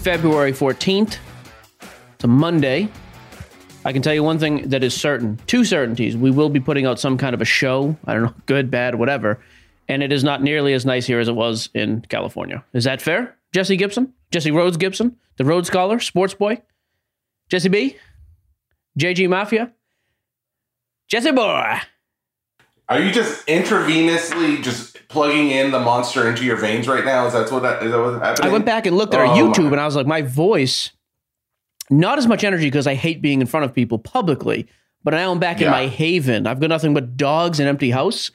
February 14th. It's a Monday. I can tell you one thing that is certain two certainties. We will be putting out some kind of a show. I don't know, good, bad, whatever. And it is not nearly as nice here as it was in California. Is that fair? Jesse Gibson? Jesse Rhodes Gibson? The Rhodes Scholar? Sports Boy? Jesse B? JG Mafia? Jesse Boy! Are you just intravenously just plugging in the monster into your veins right now? Is that what that is that what's happening? I went back and looked at our Oh, YouTube my- and I was like, my voice, not as much energy because I hate being in front of people publicly, but now I'm back in my haven. I've got nothing but dogs and empty house.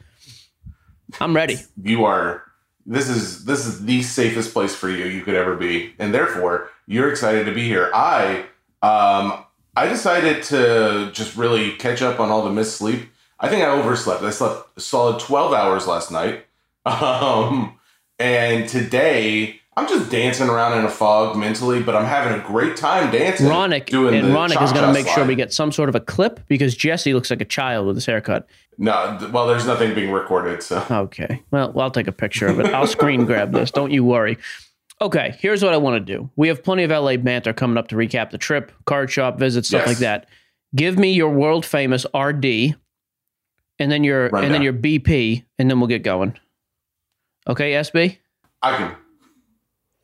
I'm ready. You are. This is this is the safest place for you you could ever be, and therefore you're excited to be here. I um I decided to just really catch up on all the missed sleep. I think I overslept. I slept a solid twelve hours last night, um, and today I'm just dancing around in a fog mentally, but I'm having a great time dancing. Ronick and Ronick is going to make sure we get some sort of a clip because Jesse looks like a child with his haircut. No, well, there's nothing being recorded, so Okay. Well, I'll take a picture of it. I'll screen grab this. Don't you worry. Okay, here's what I want to do. We have plenty of LA banter coming up to recap the trip, card shop visits, stuff Yes. like that. Give me your world famous RD, and then your and then your BP, and then we'll get going. Okay, SB, I can.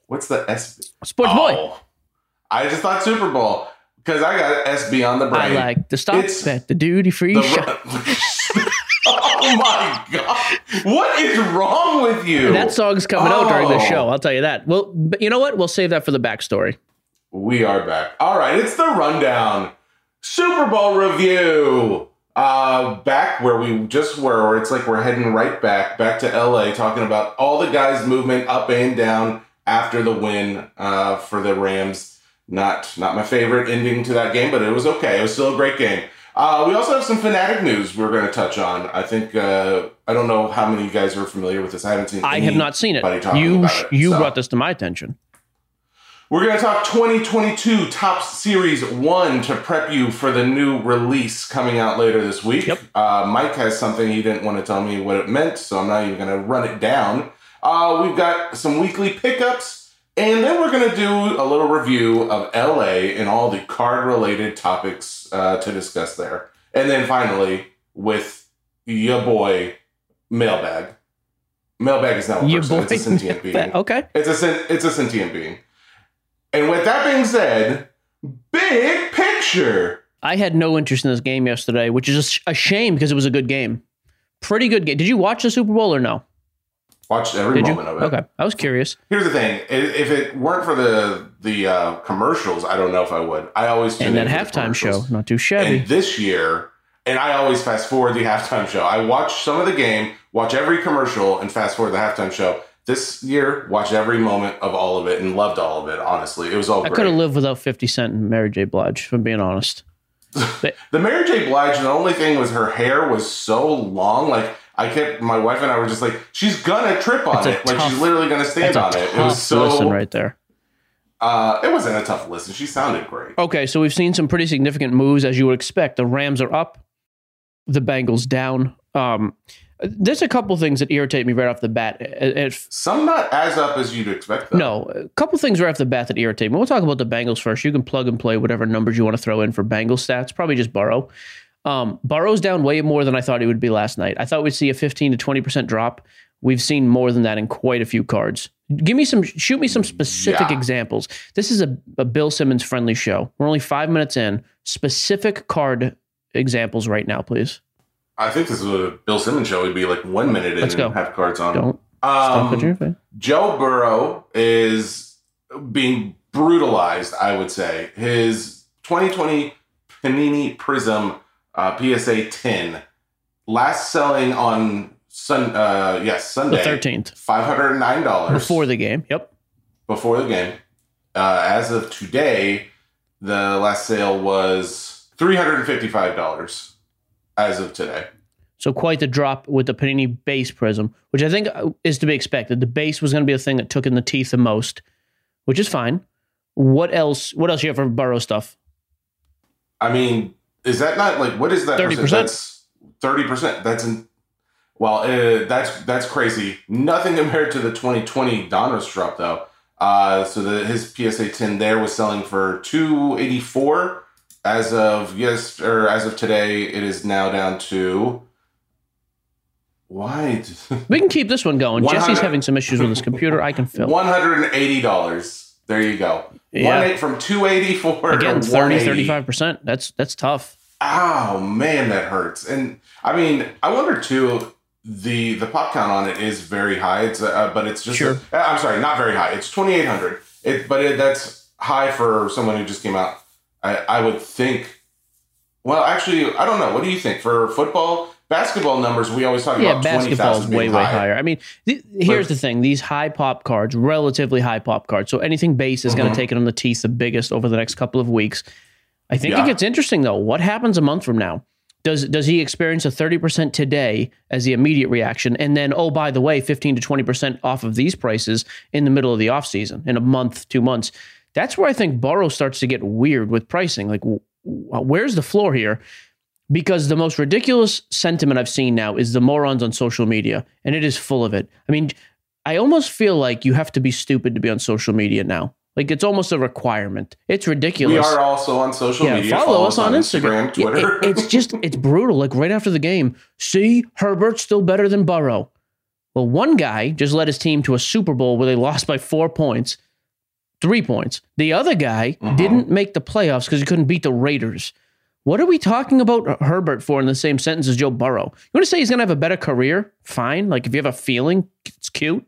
What's the SB? Sports Boy. Oh, I just thought Super Bowl because I got SB on the brain. I like the stop It's at the duty free the shop. oh my god! What is wrong with you? That song's coming out during the Oh. show. I'll tell you that. Well, but you know what? We'll save that for the backstory. We are back. All right, it's the rundown Super Bowl review. Uh, back where we just were, or it's like we're heading right back, back to LA, talking about all the guys' movement up and down after the win uh, for the Rams. Not not my favorite ending to that game, but it was okay. It was still a great game. Uh, we also have some fanatic news we're going to touch on. I think uh, I don't know how many of you guys are familiar with this. I haven't seen. I have not seen it. You about it, you so. brought this to my attention. We're going to talk 2022 Topps Series 1 to prep you for the new release coming out later this week. Yep. Uh, Mike has something he didn't want to tell me what it meant, so I'm not even going to run it down. Uh, we've got some weekly pickups, and then we're going to do a little review of LA and all the card related topics uh, to discuss there. And then finally, with your boy, Mailbag. Mailbag is not a Your person, boy. it's a sentient being. okay. It's a it's a sentient being. And with that being said, big picture. I had no interest in this game yesterday, which is a shame because it was a good game. Pretty good game. Did you watch the Super Bowl or no? Watched every Did you? moment of it. Okay, I was curious. Here's the thing: if it weren't for the the uh, commercials, I don't know if I would. I always tune And that halftime show, not too shabby. And this year, and I always fast forward the halftime show. I watch some of the game, watch every commercial, and fast forward the halftime show. This year, watched every moment of all of it and loved all of it. Honestly, it was all I could have lived without 50 Cent and Mary J. Blige, if I'm being honest. The Mary J. Blige, the only thing was her hair was so long. Like I kept my wife and I were just like, she's gonna trip on it. Like she's literally gonna stand on it. It was so. listen right there. Uh, it wasn't a tough listen. She sounded great. Okay, so we've seen some pretty significant moves, as you would expect. The Rams are up, the Bengals down. Um, there's a couple things that irritate me right off the bat. It- it- Some not as up as you'd expect. Though. no, a couple things right off the bat that irritate me. We'll talk about the Bengals first. You can plug and play whatever numbers you want to throw in for Bengals stats. Probably just Burrow. Um, Burrow's down way more than I thought he would be last night. I thought we'd see a 15 to 20 percent drop. We've seen more than that in quite a few cards. Give me some, shoot me some specific Yeah. examples. This is a, a Bill Simmons friendly show. We're only five minutes in. Specific card examples right now, please. I think this is a Bill Simmons show. Would be like one minute in Let's go. and have cards on. Don't Um, face. Joe Burrow is being brutalized, I would say. His 2020 Panini Prism uh, PSA 10, last selling on Sun, uh, yes, The Sunday, 13th $509 before the game. Yep. before the game. Uh, as of today, the last sale was $355 as of today. So quite the drop with the Panini base prism, which I think uh, is to be expected. The base was going to be the thing that took in the teeth the most, which is fine. What else? What else you have for Burrow stuff? I mean, is that not like what is that? 30%. That's thirty percent. That's in, well, uh, that's that's crazy. Nothing compared to the 2020 Donruss drop though. Uh, so the his PSA 10 there was selling for 284 as of yes or as of today. It is now down to why We can keep this one going. Jesse's having some issues with his computer. I can fill. one hundred and eighty dollars. There you go. Yeah. One eight from 284 Again, to 30, 35%. That's that's tough. Oh man, that hurts. And I mean, I wonder too. The the pop count on it is very high. It's uh, but it's just Sure. uh, I'm sorry, not very high. It's 2800. It but it, that's high for someone who just came out. I I would think. Well, actually, I don't know. What do you think for football, basketball numbers? We always talk Yeah, about basketball is 20,000 way way high. higher. I mean, th- here's But- the thing: these high pop cards, relatively high pop cards. So anything base is going Mhm. to take it on the teeth the biggest over the next couple of weeks. I think Yeah. it gets interesting though. What happens a month from now? Does does he experience a thirty percent today as the immediate reaction, and then oh by the way, fifteen to twenty percent off of these prices in the middle of the offseason in a month, two months? That's where I think Burrow starts to get weird with pricing. Like, where's the floor here? because the most ridiculous sentiment I've seen now is the morons on social media, and it is full of it. I mean, I almost feel like you have to be stupid to be on social media now. Like it's almost a requirement. It's ridiculous. We are also on social yeah, media. follow, us on Instagram. Yeah, Twitter. it- it's just it's brutal. Like right after the game, see Herbert's still better than Burrow. Well, one guy just led his team to a Super Bowl where they lost by four points, three points. The other guy Mhm. didn't make the playoffs because he couldn't beat the Raiders. What are we talking about Herbert for in the same sentence as Joe Burrow? You want to say he's going to have a better career? Fine. Like if you have a feeling, it's cute.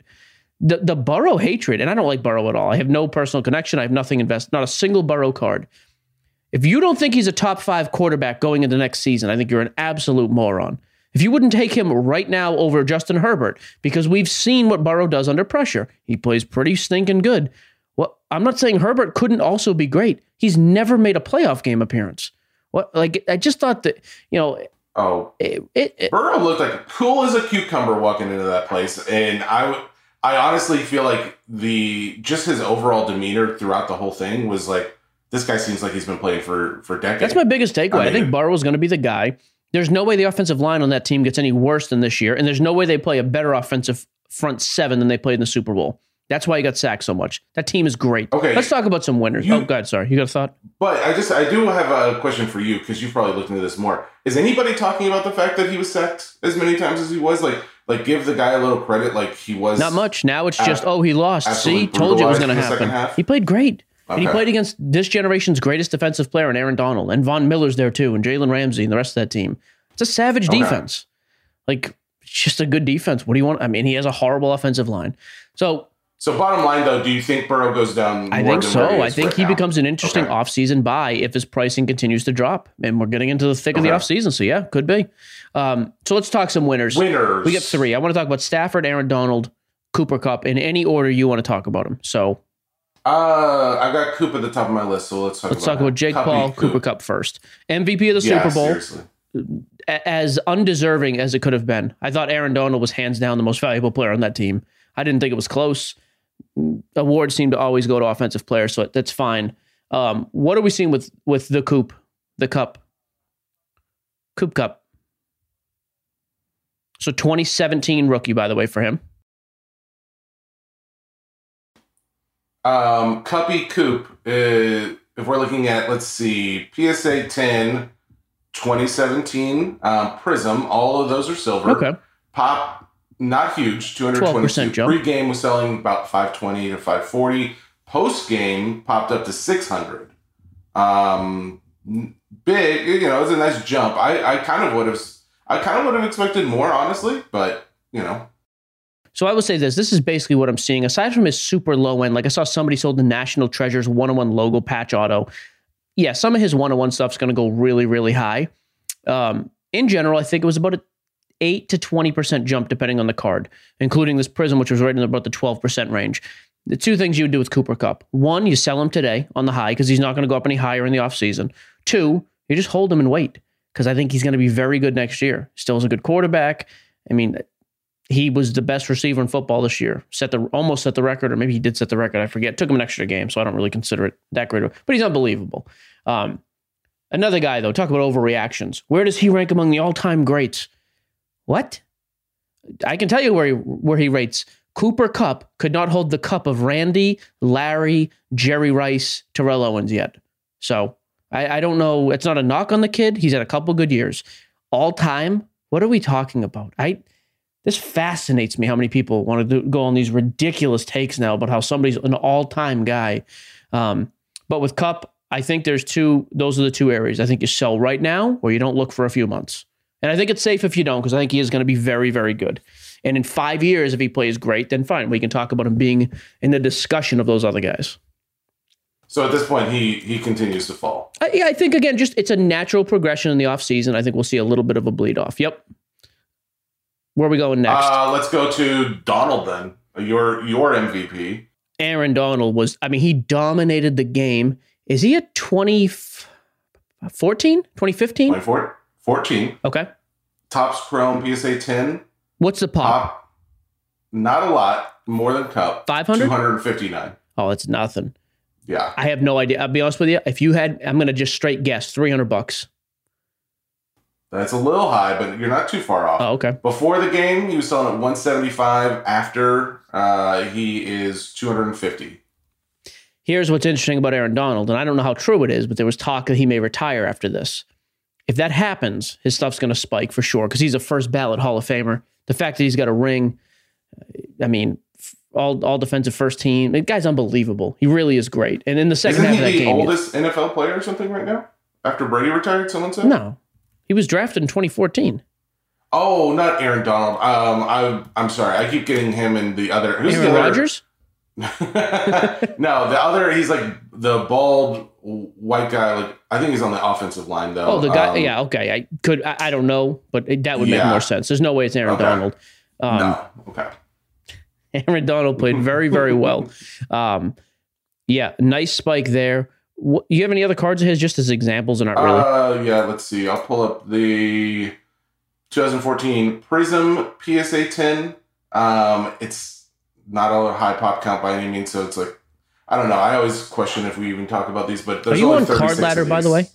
The the Burrow hatred, and I don't like Burrow at all. I have no personal connection. I have nothing invested, not a single Burrow card. If you don't think he's a top five quarterback going into next season, I think you're an absolute moron. If you wouldn't take him right now over Justin Herbert, because we've seen what Burrow does under pressure, he plays pretty stinking good. Well, I'm not saying Herbert couldn't also be great. He's never made a playoff game appearance. What like I just thought that you know oh, it, it, it- Burrow looked like cool as a cucumber walking into that place, and I, I honestly feel like the just his overall demeanor throughout the whole thing was like this guy seems like he's been playing for for decades. that's my biggest takeaway. I, I mean- think Burrow's going to be the guy. There's no way the offensive line on that team gets any worse than this year, and there's no way they play a better offensive front seven than they played in the Super Bowl. That's why he got sacked so much. That team is great. Okay. let's talk about some winners. You- oh, God, sorry, you got a thought? But I just I do have a question for you because you've probably looked into this more. Is anybody talking about the fact that he was sacked as many times as he was? Like like give the guy a little credit. Like he was Not much. Now it's just, oh, he lost. See, told you it was going to brutalized in the second happen. He played great. And he played against this generation's greatest defensive player, and Aaron Donald, and Von Miller's there too, and Jalen Ramsey, and the rest of that team. It's a savage Okay. defense. Like it's just a good defense. What do you want? I mean, he has a horrible offensive line. So So bottom line though, do you think Burrow goes down? I think so. I think right he now? becomes an interesting Okay. offseason buy if his pricing continues to drop. And we're getting into the thick of the Okay. offseason. So yeah, could be. Um, so let's talk some winners. winners. We get three. I want to talk about Stafford, Aaron Donald, Cooper Kupp in any order you want to talk about them. So Uh, I got Coop at the top of my list, so let's talk let's about talk about. Jake Cuppy Paul, Coop. Cooper Kupp first. MVP of the Yeah, Super Bowl. Seriously. as undeserving as it could have been. I thought Aaron Donald was hands down the most valuable player on that team. I didn't think it was close. Awards seem to always go to offensive players, so that's fine. Um, what are we seeing with with the Coop, the Kupp, Coop Kupp? So 2017 rookie, by the way, for him. Um, Cuppy Coop, uh, if we're looking at, let's see, PSA 10, 2017, um, Prism, all of those are silver. Okay, Pop, not huge, 222. 12% jump. Pre-game was selling about 520 to 540. Post-game popped up to 600. Um, big, you know, it was a nice jump. I, I kind of would have, I kind of would have expected more, honestly, but, you know, So I will say this: this is basically what I'm seeing. Aside from his super low end, like I saw somebody sold the National Treasures one-on-one logo patch auto. Yeah, some of his one-on-one stuff's going to go really, really high. Um, in general, I think it was about a eight to twenty percent jump depending on the card, including this Prism, which was right in about the twelve percent range. The two things you would do with Cooper Kupp: one, you sell him today on the high because he's not going to go up any higher in the offseason. Two, you just hold him and wait because I think he's going to be very good next year. Still is a good quarterback. I mean, he was the best receiver in football this year. Set the almost set the record, or maybe he did set the record. I forget. Took him an extra game, so I don't really consider it that great. But he's unbelievable. Um, another guy though, talk about overreactions. Where does he rank among the all-time greats? What? I can tell you where he where he rates. Cooper Kupp could not hold the cup of Randy, Larry, Jerry Rice, Terrell Owens yet. So I, I don't know. It's not a knock on the kid. He's had a couple good years. All time. What are we talking about? I this fascinates me how many people want to do, go on these ridiculous takes now about how somebody's an all-time guy. Um, but with Kupp, I think there's two. Those are the two areas. I think you sell right now, or you don't look for a few months. And I think it's safe if you don't, because I think he is going to be very, very good. And in five years, if he plays great, then fine. We can talk about him being in the discussion of those other guys. so at this point, he he continues to fall. I, yeah, I think again, just it's a natural progression in the offseason. I think we'll see a little bit of a bleed off. Yep. Where are we going next? Uh, let's go to Donald then. Your your MVP. Aaron Donald was, I mean, he dominated the game. Is he at 2014, 2015? 24, 14. Okay. Topps Chrome PSA 10. What's the pop? Pop. Not a lot. More than Kupp. 500? 259. Oh, it's nothing. Yeah. I have no idea. I'll be honest with you. If you had, I'm going to just straight guess 300 bucks. That's a little high, but you're not too far off. Oh, okay. Before the game, he was selling at 175. After, uh, he is 250. Here's what's interesting about Aaron Donald, and I don't know how true it is, but there was talk that he may retire after this. If that happens, his stuff's going to spike for sure because he's a first ballot Hall of Famer. The fact that he's got a ring, I mean, all all defensive first team. The guy's unbelievable. He really is great. And in the 2nd Isn't half of that the game, oldest NFL player or something right now? After Brady retired, someone said? no, he was drafted in 2014. Oh, not Aaron Donald. Um, I, I'm sorry. I keep getting him and the other. Who's Aaron the other? Rodgers. no, the other. He's like the bald white guy. Like I think he's on the offensive line though. Oh, the guy. Um, yeah, okay. I could. I, I don't know, but that would make more sense. There's no way it's Aaron Okay. Donald. Um, no. Okay. Aaron Donald played very, very well. Um, yeah, nice spike there. What, you have any other cards of his just as examples and not really? Uh, yeah. Let's see. I'll pull up the 2014 Prism PSA 10. Um, it's not a high pop count by any means, so it's like I don't know. I always question if we even talk about these, but Are there's you only on 36 Card Ladder, by the way?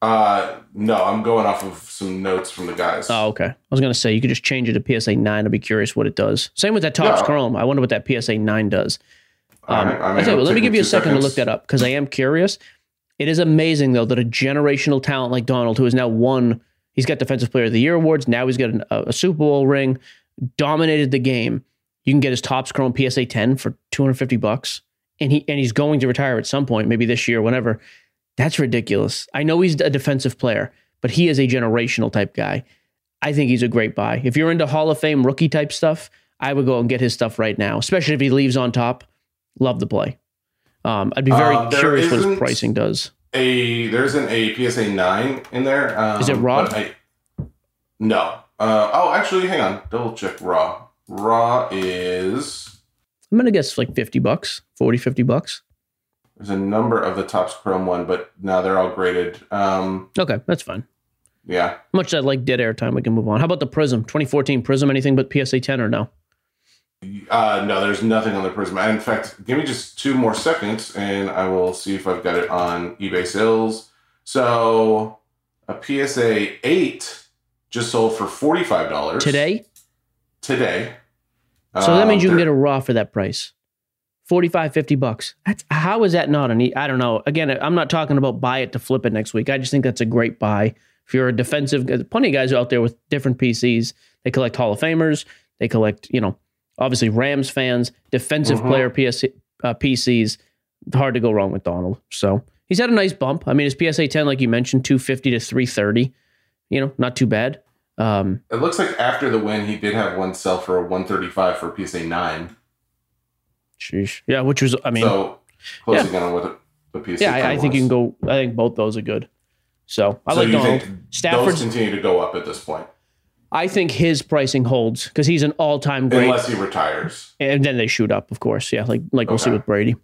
Uh, no, I'm going off of some notes from the guys. Oh, okay. I was gonna say you could just change it to PSA nine. I'd be curious what it does. Same with that Topps Yeah. Chrome. I wonder what that PSA nine does. Um, right, I mean, you let me give you a two second to look that up because I am curious. It is amazing though that a generational talent like Donald, who has now won, he's got Defensive Player of the Year awards. Now he's got an, a, a Super Bowl ring, dominated the game. You can get his Topps Chrome PSA 10 for 250 bucks, and he and he's going to retire at some point, maybe this year, whenever. That's ridiculous. I know he's a defensive player, but he is a generational type guy. I think he's a great buy. If you're into Hall of Fame rookie type stuff, I would go and get his stuff right now, especially if he leaves on top. Love the play. Um, I'd be very Uh, curious what his pricing does. A there isn't a PSA nine in there. Um, Is it raw? I, no. Uh, oh, actually, hang on. Double check raw. Raw is I'm gonna guess like 50 bucks, 40, 50 bucks. there's a number of the Topps chrome one, but now they're all graded. Um, Okay, that's fine. yeah. Much I like dead air time, we can move on. How about the Prism 2014 Prism? Anything but PSA 10 or no? Uh, no, there's nothing on the Prism. In fact, give me just two more seconds, and I will see if I've got it on eBay sales. So, a PSA eight just sold for forty five dollars Today? Today. So that means you can get a raw for that price. 45, 50 bucks. That's how is that not an e- I don't know. Again, I'm not talking about buy it to flip it next week. I just think that's a great buy. If you're a defensive, plenty of guys out there with different PCs. They collect Hall of Famers. They collect, you know, obviously Rams fans, defensive Mhm. player PS, uh, PCs. Hard to go wrong with Donald. So he's had a nice bump. I mean, his PSA 10, like you mentioned, 250 to 330. You know, not too bad. Um, It looks like after the win, he did have one sell for a one thirty five for PSA nine. sheesh. Yeah, which was, I mean, so closing in on what the PSA. Yeah, I, I think you can go. I think both those are good. So I So like Donald. Stafford's. continue to go up at this point, I think his pricing holds because he's an all-time great, unless he retires. and then they shoot up, of course. Yeah, like like we'll see with Brady.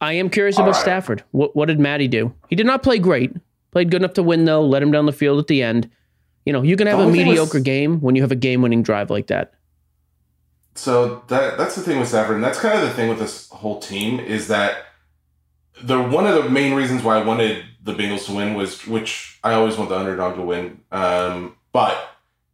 I am curious All about right. Stafford. What what did Matty do? He did not play great. Played good enough to win though. Let him down the field at the end. You know, you can have a thing was- mediocre game when you have a game-winning drive like that. So that that's the thing with Stafford, and that's kind of the thing with this whole team is that the one of the main reasons why I wanted the Bengals to win was, which I always want the underdog to win, um, but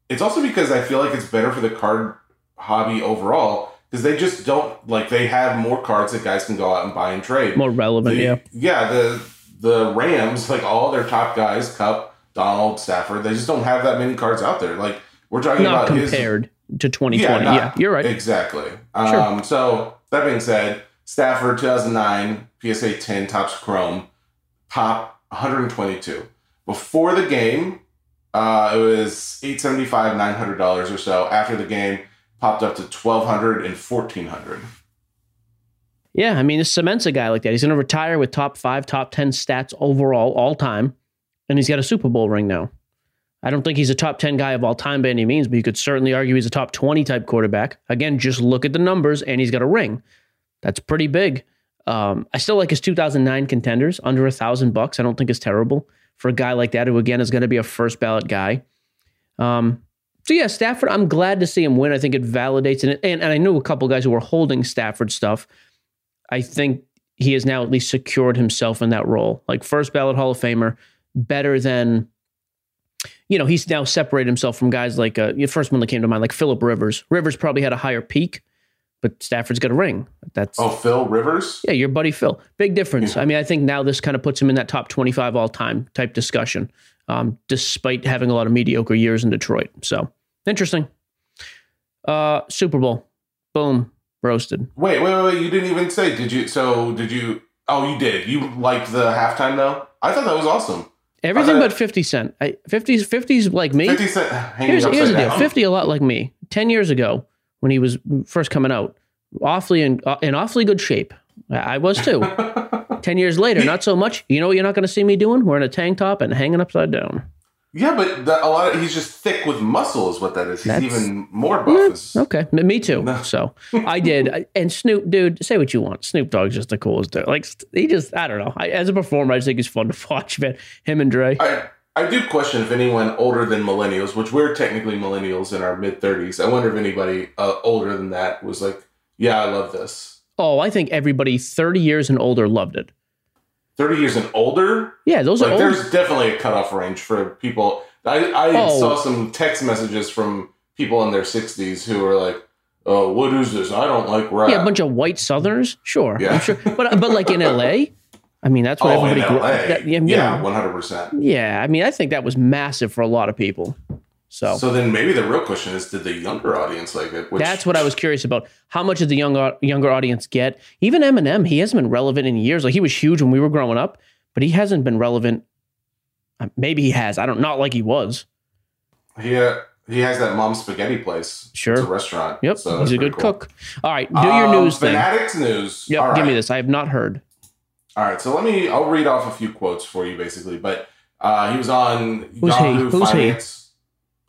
it's also because I feel like it's better for the card hobby overall because they just don't like they have more cards that guys can go out and buy and trade. More relevant, The- yeah. yeah. The the Rams, like all their top guys, Cup, Donald, Stafford, they just don't have that many cards out there. Like we're talking Not about his- compared to 2020. Yeah, not- you're right. Exactly. Um, So that being said, Stafford 2009 PSA 10 Topps Chrome pop 122. Before the game, uh, it was 875 $900 or so. After the game, popped up to 1200 and 1400 Yeah, I mean, this cements a guy like that. He's going to retire with top five, top 10 stats overall, all time. And he's got a Super Bowl ring now. I don't think he's a top 10 guy of all time by any means, but you could certainly argue he's a top 20 type quarterback. Again, just look at the numbers, and he's got a ring. That's pretty big. Um, I still like his 2009 contenders under a thousand bucks. I don't think it's terrible for a guy like that who, again, is going to be a first ballot guy. Um, so yeah, Stafford. I'm glad to see him win. I think it validates it, and, and I knew a couple guys who were holding Stafford stuff. I think he has now at least secured himself in that role, like first ballot Hall of Famer, better than. You know, he's now separated himself from guys like uh, the first one that came to mind, like Philip Rivers. Rivers probably had a higher peak, but Stafford's got a ring. That's Oh, Phil Rivers? yeah, your buddy Phil. Big difference. I mean, I think now this kind of puts him in that top 25 all time type discussion, um, despite having a lot of mediocre years in Detroit. So interesting. Uh, Super Bowl. Boom. Roasted. Wait, wait, wait, wait. You didn't even say. Did you? So, did you? Oh, you did. You liked the halftime, though? I thought that was awesome. Everything thought- but 50 Cent. I, 50s, 50s like me. 50 Cent Here's, here's the deal down. 50 a lot like me. 10 years ago, when he was first coming out, awfully in, uh, in awfully good shape. I I was too. 10 years later, not so much. You know what you're not going to see me doing? Wearing a tank top and hanging upside down. Yeah, but the, a lot of he's just thick with muscle, is what that is. He's That's- even more buff. Is- Okay, me too. So I did, and Snoop, dude, say what you want. Snoop Dogg's just the coolest dude. Like he just, I don't know. I, as a performer, I just think he's fun to watch. Man, him and Dre. I I do question if anyone older than millennials, which we're technically millennials in our mid thirties. I wonder if anybody uh, older than that was like, "Yeah, I love this." Oh, I think everybody 30 years and older loved it. Thirty years and older, Yeah, those like are old. there's definitely a cutoff range for people. I I Oh. saw some text messages from people in their sixties who were like, "Oh, what is this? I don't like rap." Yeah, a bunch of white Southerners. Sure, Yeah. I'm sure. But but like in LA, I mean that's what oh, everybody. grew- that- yeah, yeah, one hundred percent. yeah. I mean, I think that was massive for a lot of people. So, So then maybe the real question is, did the younger audience like it? Which, that's what I was curious about. How much did the young younger audience get? Even Eminem, he hasn't been relevant in years. Like he was huge when we were growing up, but he hasn't been relevant. uh, Maybe he has. I don't. Not like he was. Yeah, He has that mom spaghetti place. Sure. It's a restaurant. Yep, So he's a good cool. cook. All right, do your Um, news thing. Fanatics news. Yep, give me this. I have not heard. All right, so let me. I'll read off a few quotes for you, basically. But uh, he was on Who's he? Yahoo Who's he?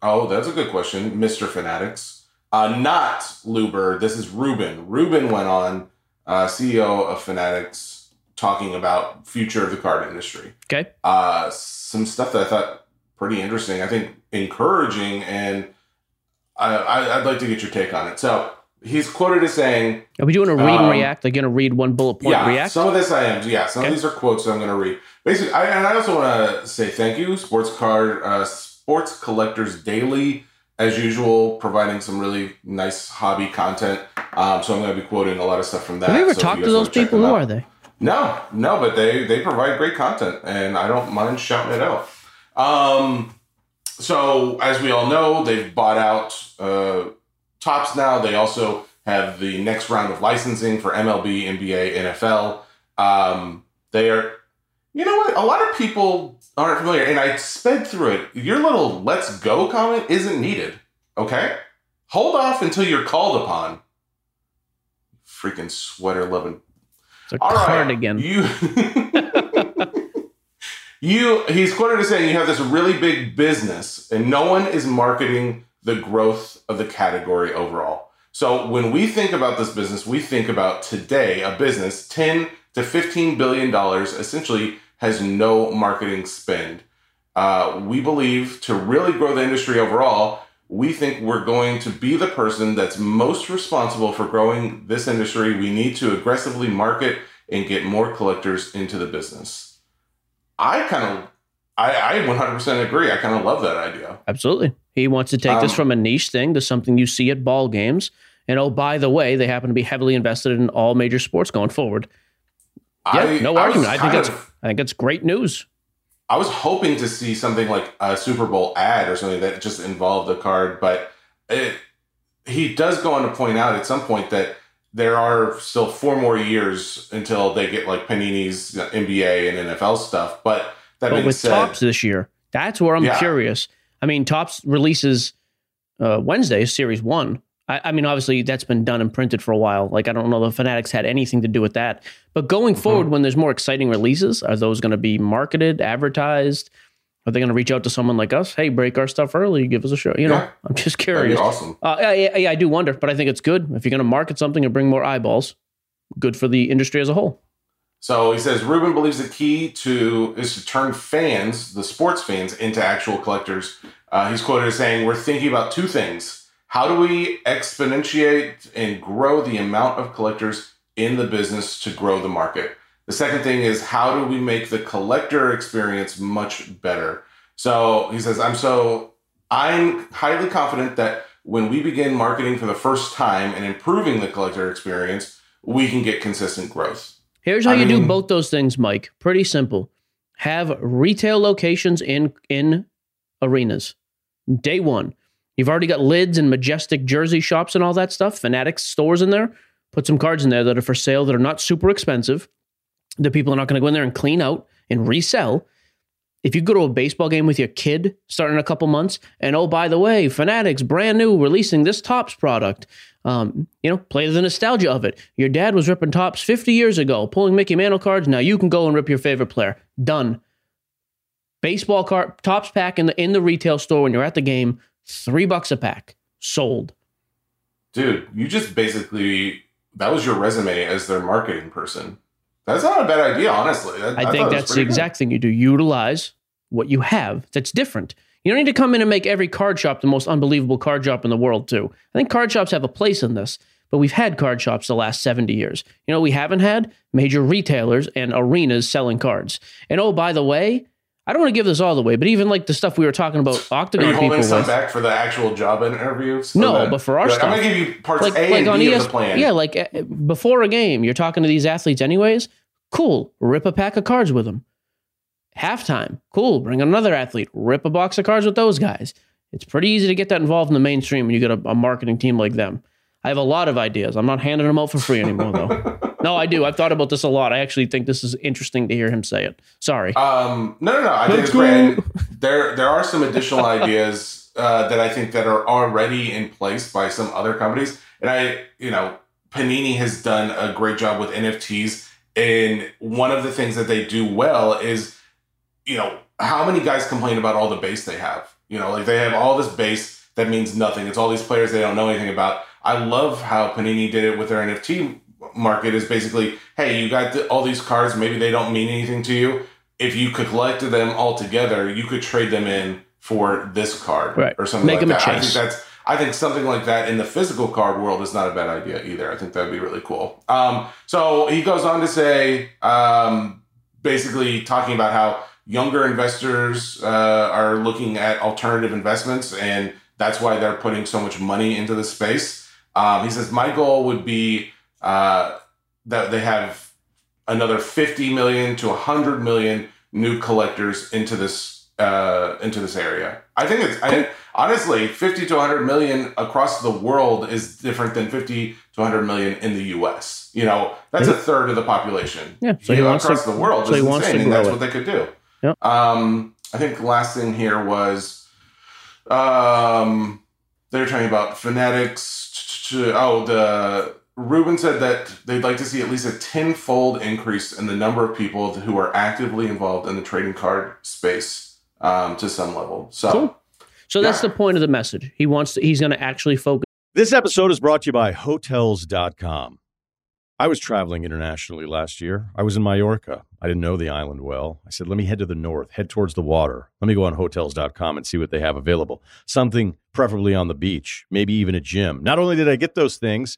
Oh, that's a good question, Mister Fanatics. Uh, not Luber. This is Rubin. Rubin went on, uh, CEO of Fanatics, talking about future of the card industry. Okay. Uh, some stuff that I thought pretty interesting. I think encouraging, and I, I, I'd like to get your take on it. So he's quoted as saying, Are we doing a read and Um, react? They're going to read one bullet point yeah, react? some of this I am. Yeah, some Okay. of these are quotes that I'm going to read. Basically, I, and I also want to say thank you, Sports Card, uh, Sports Collectors Daily, as usual, providing some really nice hobby content. Um, so I'm going to be quoting a lot of stuff from that. Have you ever so talked you to those people? Who out- are they? No, no, but they they provide great content, and I don't mind shouting it out. Um, so as we all know, they've bought out uh, Topps now. They also have the next round of licensing for MLB, NBA, NFL. Um, they are, you know what? A lot of people aren't familiar, and I sped through it. Your little "Let's go" comment isn't needed. Okay, hold off until you're called upon. Freaking sweater loving It's a all right, cardigan. You, you. He's quoted as saying, "You have this really big business, and no one is marketing the growth of the category overall." So when we think about this business, we think about today a business ten to fifteen billion dollars essentially has no marketing spend. Uh, we believe to really grow the industry overall, we think we're going to be the person that's most responsible for growing this industry. We need to aggressively market and get more collectors into the business. I kind of, I, I 100% agree. I kind of love that idea. Absolutely. He wants to take this Um, from a niche thing to something you see at ball games. And oh, by the way, they happen to be heavily invested in all major sports going forward. Yeah, I, no I argument. I, think that's of- I think that's great news. I was hoping to see something like a Super Bowl ad or something that just involved the card, but it, he does go on to point out at some point that there are still four more years until they get like Panini's NBA and NFL stuff. But that But with said, Topps this year, that's where I'm Yeah. curious. I mean, Topps releases uh, Wednesday, Series One. I, I mean, obviously that's been done and printed for a while. Like I don't know the Fanatics had anything to do with that. But going Mm-hmm. forward, when there's more exciting releases, are those going to be marketed, advertised? Are they going to reach out to someone like us? Hey, break our stuff early, give us a show. You know, Yeah. I'm just that'd be curious. awesome. Uh, yeah, yeah, yeah, I do wonder, but I think it's good if you're going to market something and bring more eyeballs. Good for the industry as a whole. So he says Rubin believes the key to is to turn fans, the sports fans, into actual collectors. Uh, he's quoted as saying, "We're thinking about two things: how do we exponentiate and grow the amount of collectors in the business to grow the market? The second thing is how do we make the collector experience much better?" So he says, "I'm so I'm highly confident that when we begin marketing for the first time and improving the collector experience, we can get consistent growth." Here's how I you do both those things, Mike. Pretty simple. Have retail locations in in arenas. Day one. You've already got lids and majestic jersey shops and all that stuff, fanatics stores in there. Put some cards in there that are for sale that are not super expensive. The people are not going to go in there and clean out and resell. If you go to a baseball game with your kid starting in a couple months, and oh, by the way, Fanatics brand new releasing this Topps product, um, you know, play the nostalgia of it. Your dad was ripping Topps 50 years ago, pulling Mickey Mantle cards. Now you can go and rip your favorite player. Done. Baseball card Topps pack in the in the retail store when you're at the game, three bucks a pack. Sold. Dude, you just basically that was your resume as their marketing person. That's not a bad idea, honestly. That- I, thought think that's the pretty good. exact thing you do. Utilize what you have that's different. You don't need to come in and make every card shop the most unbelievable card shop in the world, too. I think card shops have a place in this, but we've had card shops the last 70 years. You know, we haven't had major retailers and arenas selling cards. And oh, by the way, I don't want to give this all the way, but even like the stuff we were talking about Are Octagon you people holding some with. back for the actual job interview? So No, that- but for our like, I'm gonna give you parts like, A like and on B ES, of the plan. yeah, like uh, before a game, you're talking to these athletes anyways. Cool, rip a pack of cards with them. Halftime, cool, bring another athlete, rip a box of cards with those guys. It's pretty easy to get that involved in the mainstream when you get a, a marketing team like them. I have a lot of ideas. I'm not handing them out for free anymore, though. no, I do. I've thought about this a lot. I actually think this is interesting to hear him say it. Sorry. Um, no, no, no. I think Let's it's great. there, there are some additional ideas uh, that I think that are already in place by some other companies. And I, you know, Panini has done a great job with NFTs. And one of the things that they do well is, you know, how many guys complain about all the base they have? You know, like they have all this base that means nothing. It's all these players they don't know anything about. I love how Panini did it with their NFT market is basically, hey, you got the, all these cards, maybe they don't mean anything to you. If you could collect them all together, you could trade them in for this card Right. or something Make like that. I think that's I think something like that in the physical card world is not a bad idea either. I think that'd be really cool. Um, so he goes on to say, um, basically talking about how younger investors uh, are looking at alternative investments, and that's why they're putting so much money into the space. Um, he says, my goal would be uh, that they have another 50 million to 100 million new collectors into this uh, into this area. I think it's I, honestly 50 to 100 million across the world is different than 50 to 100 million in the U.S. You know, that's a third of the population. Yeah, so You he know, wants to- across the world. so he wants to insane, grow that's it. what they could do. Yep. Um, I think the last thing here was um, they're talking about fanatics. Oh, the Rubin said that they'd like to see at least a tenfold increase in the number of people who are actively involved in the trading card space um, to some level. So, Cool. So that's Yeah. the point of the message. He wants to, he's going to actually focus. This episode is brought to you by Hotels.com. I was traveling internationally last year. I was in Mallorca. I didn't know the island well. I said, let me head to the north, head towards the water. Let me go on Hotels.com and see what they have available. Something preferably on the beach, maybe even a gym. Not only did I get those things,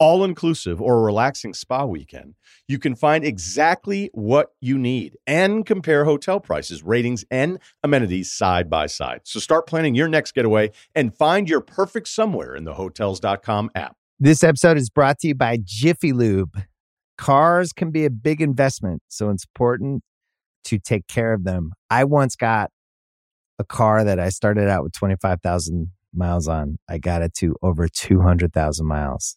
all inclusive or a relaxing spa weekend, you can find exactly what you need and compare hotel prices, ratings, and amenities side by side. So start planning your next getaway and find your perfect somewhere in the hotels.com app. This episode is brought to you by Jiffy Lube. Cars can be a big investment, so it's important to take care of them. I once got a car that I started out with 25,000 miles on. I got it to over 200,000 miles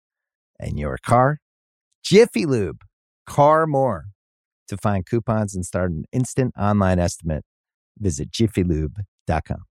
and your car. Jiffy Lube, car more. To find coupons and start an instant online estimate, visit jiffylube.com.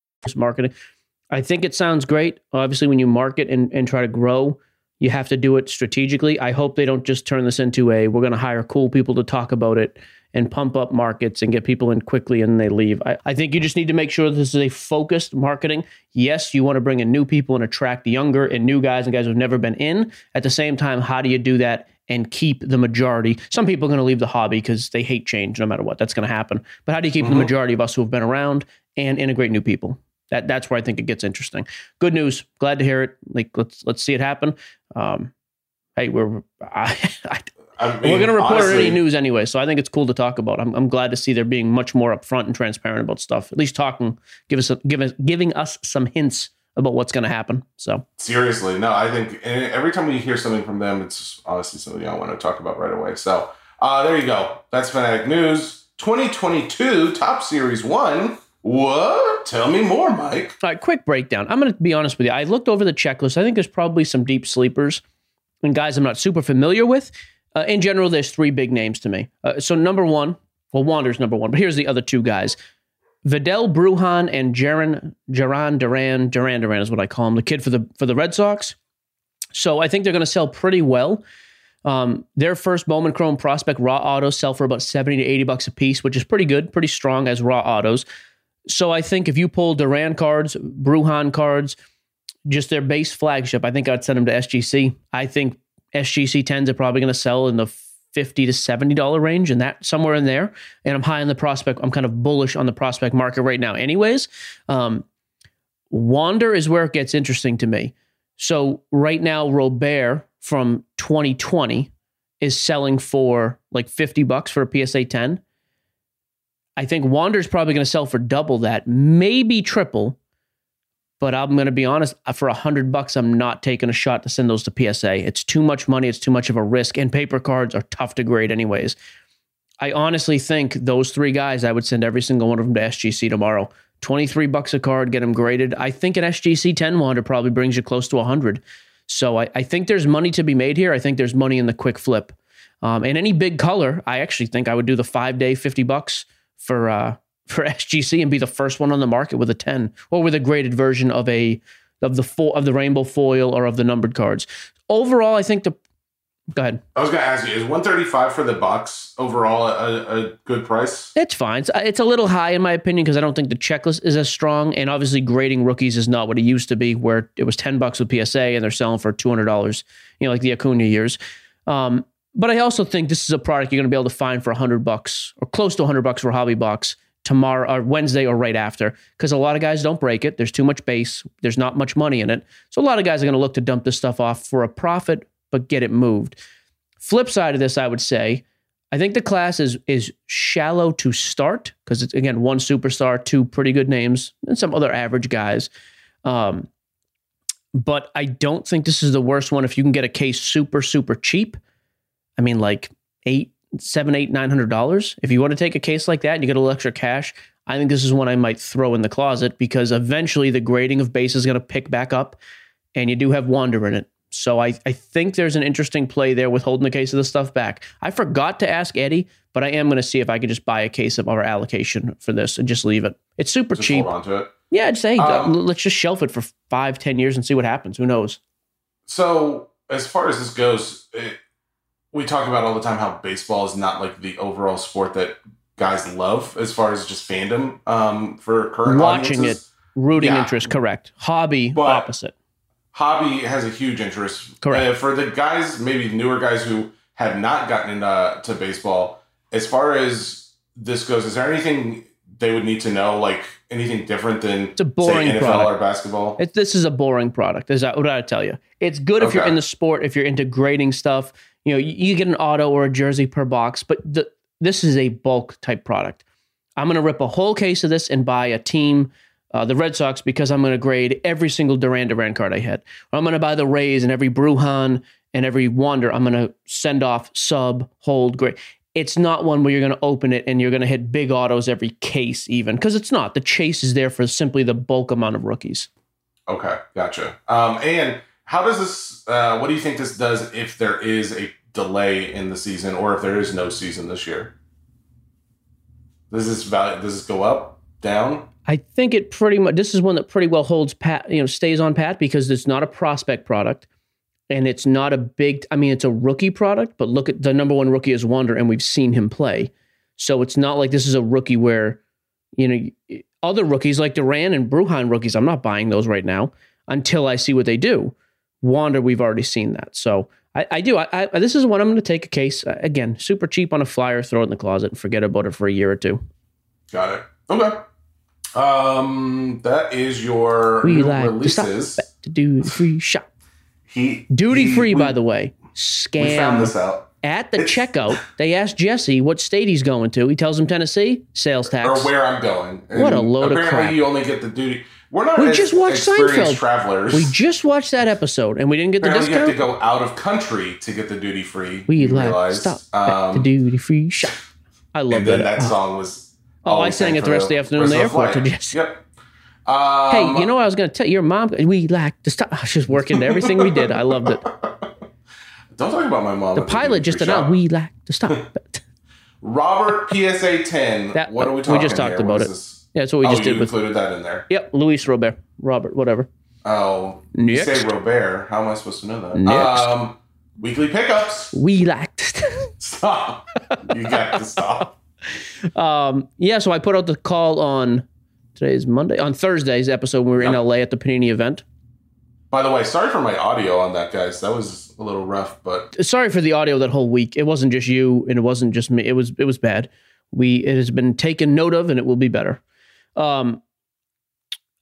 Marketing. I think it sounds great. Obviously, when you market and, and try to grow, you have to do it strategically. I hope they don't just turn this into a we're going to hire cool people to talk about it and pump up markets and get people in quickly and they leave. I, I think you just need to make sure this is a focused marketing. Yes, you want to bring in new people and attract younger and new guys and guys who've never been in. At the same time, how do you do that and keep the majority? Some people are going to leave the hobby because they hate change no matter what. That's going to happen. But how do you keep the mm-hmm. majority of us who have been around and integrate new people? That that's where I think it gets interesting. Good news. Glad to hear it. Like let's let's see it happen. Um, hey, we're I, I, I mean, we're going to report honestly, any news anyway, so I think it's cool to talk about. I'm I'm glad to see they're being much more upfront and transparent about stuff. At least talking, give us a, give us giving us some hints about what's going to happen. So Seriously, no, I think every time we hear something from them, it's honestly something I want to talk about right away. So uh, there you go. That's Fanatic News 2022 Topps Series 1. What? Tell me more, Mike. All right, quick breakdown. I'm going to be honest with you. I looked over the checklist. I think there's probably some deep sleepers and guys I'm not super familiar with. Uh, in general, there's three big names to me. Uh, so number one, well, Wander's number one, but here's the other two guys. Vidal Bruján and Jarren Jarren Duran Duran Duran is what I call him, the kid for the for the Red Sox. So I think they're going to sell pretty well. Um, their first Bowman Chrome prospect raw autos sell for about seventy to eighty bucks a piece, which is pretty good, pretty strong as raw autos. So I think if you pull Duran cards, Bruján cards, just their base flagship, I think I'd send them to SGC. I think SGC tens are probably going to sell in the fifty to seventy dollar range, and that somewhere in there. And I'm high on the prospect. I'm kind of bullish on the prospect market right now. Anyways, um, Wander is where it gets interesting to me. So right now, Robert from 2020 is selling for like 50 bucks for a PSA 10. I think Wander's probably going to sell for double that, maybe triple. But I'm going to be honest, uh, for a hundred bucks, I'm not taking a shot to send those to PSA. It's too much money. It's too much of a risk, and paper cards are tough to grade, anyways. I honestly think those three guys, I would send every single one of them to SGC tomorrow. 23 bucks a card, get them graded. I think an SGC 10 Wander probably brings you close to 100. So I, I think there's money to be made here. I think there's money in the quick flip. Um, and any big color, I actually think I would do the five day, 50 bucks for uh, for SGC and be the first one on the market with a 10 or with a graded version of a of the fo- of the rainbow foil or of the numbered cards. Overall, I think the go ahead. I was going to ask you: Is one thirty five for the box overall a, a good price? It's fine. It's, it's a little high in my opinion because I don't think the checklist is as strong, and obviously grading rookies is not what it used to be, where it was ten bucks with PSA and they're selling for two hundred dollars. You know, like the Acuna years. Um, but I also think this is a product you're going to be able to find for hundred bucks or close to hundred bucks for hobby box tomorrow or Wednesday or right after because a lot of guys don't break it. There's too much base. There's not much money in it. So a lot of guys are going to look to dump this stuff off for a profit, but get it moved. Flip side of this, I would say, I think the class is is shallow to start because it's again one superstar, two pretty good names, and some other average guys. Um, but I don't think this is the worst one if you can get a case super super cheap. I mean, like eight seven, eight, nine hundred dollars. If you want to take a case like that and you get a little extra cash, I think this is one I might throw in the closet because eventually the grading of base is going to pick back up, and you do have Wander in it. So I, I think there's an interesting play there with holding the case of the stuff back. I forgot to ask Eddie, but I am going to see if I can just buy a case of our allocation for this and just leave it. It's super Just cheap. hold on to it. Yeah, I'd say Um, let's just shelf it for five, ten years and see what happens. Who knows? So as far as this goes, it, we talk about all the time how baseball is not like the overall sport that guys love as far as just fandom um, for current Watching audiences. Rooting Yeah. interest, correct. Hobby, But- opposite. Hobby has a huge interest. Correct. Uh, for the guys, maybe newer guys who have not gotten into to baseball, as far as this goes, is there anything they would need to know, like anything different than It's a boring say NFL product. or basketball? It, this is a boring product. Is that what I tell you? It's good if you're in the sport, if you're into grading stuff. You know, you, get an auto or a jersey per box, but the, this is a bulk type product. I'm going to rip a whole case of this and buy a team, uh, the Red Sox, because I'm going to grade every single Duran Duran card I hit. Or I'm going to buy the Rays and every Bruján and every Wander. I'm going to send off sub, hold, grade. It's not one where you're going to open it and you're going to hit big autos every case, even because it's not. The chase is there for simply the bulk amount of rookies. Okay, gotcha. Um, and how does this? Uh, what do you think this does if there is a delay in the season, or if there is no season this year? Does this value? Does this go up, down? I think it pretty much. This is one that pretty well holds pat. You know, stays on pat because it's not a prospect product, and it's not a big. I mean, it's a rookie product, but look at the number one rookie is Wander, and we've seen him play. So it's not like this is a rookie where, you know, other rookies like Duran and Bruján rookies. I'm not buying those right now until I see what they do. Wander, we've already seen that. So I, I do. I, I, this is one I'm going to take a case uh, again, super cheap on a flyer, throw it in the closet, and forget about it for a year or two. Got it. Okay. Um, that is your We like releases. to do free shop. He Duty he- free, we- by the way. Scam. We found this out. At the checkout, they asked Jesse what state he's going to. He tells him Tennessee, sales tax. Or where I'm going. What a And load of apparently crap. you only get the duty. We're not We just watched Seinfeld. travelers. We just watched that episode and we didn't get the Apparently you have to go out of country to get the duty free. We you like stop at the Um, duty free shop. I love and then that. that song was. Oh, I sang it the rest of the afternoon in the airport flight. Jesse. Yep. Um, Hey, you know what I was going to tell your mom? We like to stop. She's working everything we did. I loved it. Don't talk about my mom. The pilot just announced shop. we like to stop. Robert PSA 10. That- what are we talking? About? We just talked here? about it. this? Yeah, that's what we oh, just did with. included that in there. Yep, Luis Robert, Robert, whatever. Oh, you say Robert. How am I supposed to know that? Next. Um, weekly pickups. We lacked. to. Stop. you got to stop. Um, yeah, so I put out the call on today's Monday on Thursday's episode. when We were in LA at the Panini event. By the way, sorry for my audio on that, guys. That was a little rough, but Sorry for the audio that whole week. It wasn't just you, and it wasn't just me. It was it was bad. We it has been taken note of, and it will be better. Um,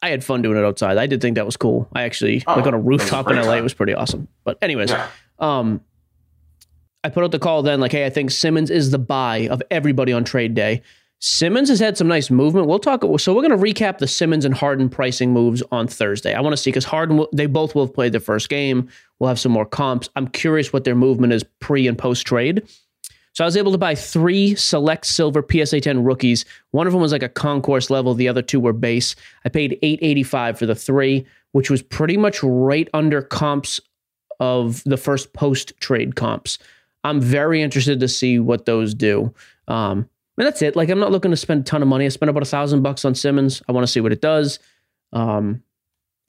I had fun doing it outside. I did think that was cool. I actually Oh, like on a rooftop in LA. It was pretty awesome. But anyways, yeah. um, I put out the call then, like, hey, I think Simmons is the buy of everybody on trade day. Simmons has had some nice movement. We'll talk. So we're going to recap the Simmons and Harden pricing moves on Thursday. I want to see because Harden, they both will have played their first game. We'll have some more comps. I'm curious what their movement is pre and post trade. So I was able to buy three select silver PSA 10 rookies. One of them was like a concourse level. The other two were base. I paid 885 for the three, which was pretty much right under comps of the first post trade comps. I'm very interested to see what those do. Um, and that's it. Like I'm not looking to spend a ton of money. I spent about a thousand bucks on Simmons. I want to see what it does. Um,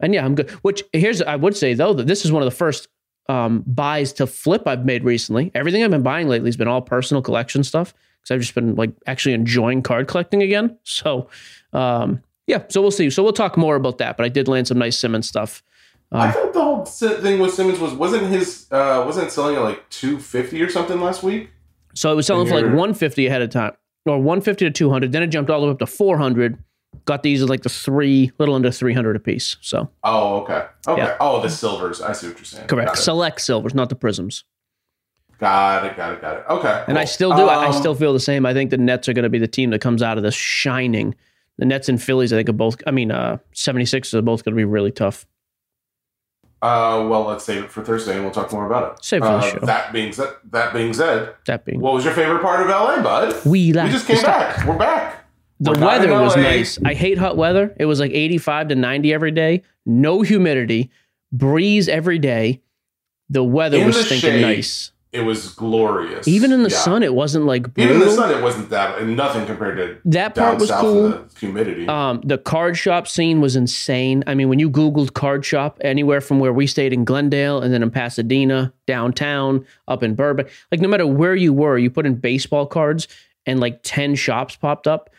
and yeah, I'm good. Which here's I would say though that this is one of the first um, buys to flip I've made recently. Everything I've been buying lately has been all personal collection stuff because I've just been like actually enjoying card collecting again. So um, yeah, so we'll see. So we'll talk more about that. But I did land some nice Simmons stuff. I Um, thought the whole thing with Simmons was wasn't his uh wasn't selling at like two fifty or something last week. So it was selling for like 150 ahead of time, or 150 to 200. Then it jumped all the way up to 400. Got these at like the three, little under 300 a piece. So Oh, okay, okay. Yeah. Oh, the silvers. I see what you're saying. correct. Select silvers, not the prisms. Got it. Got it. Got it. Okay. And I still do. I I Um, still feel the same. I think the Nets are going to be the team that comes out of this shining. The Nets and Phillies, I think, are both. I mean, uh, 76ers are both going to be really tough. Uh, well, let's save it for Thursday, and we'll talk more about it. Save for the Uh, show. That being said, that being said, That being, what was your favorite part of LA, bud? we like we just came back. We're back. The We're weather was nice. I hate hot weather. It was like 85 to 90 every day, no humidity, breeze every day. The weather In was the stinking shade, nice. It was glorious. Even in the Yeah. sun, it wasn't like Even in the sun, it wasn't that. And nothing compared to that part was south cool. the humidity. Um, the card shop scene was insane. I mean, when you Googled card shop anywhere from where we stayed in Glendale and then in Pasadena, downtown, up in Burbank, like no matter where you were, you put in baseball cards and like 10 shops popped up.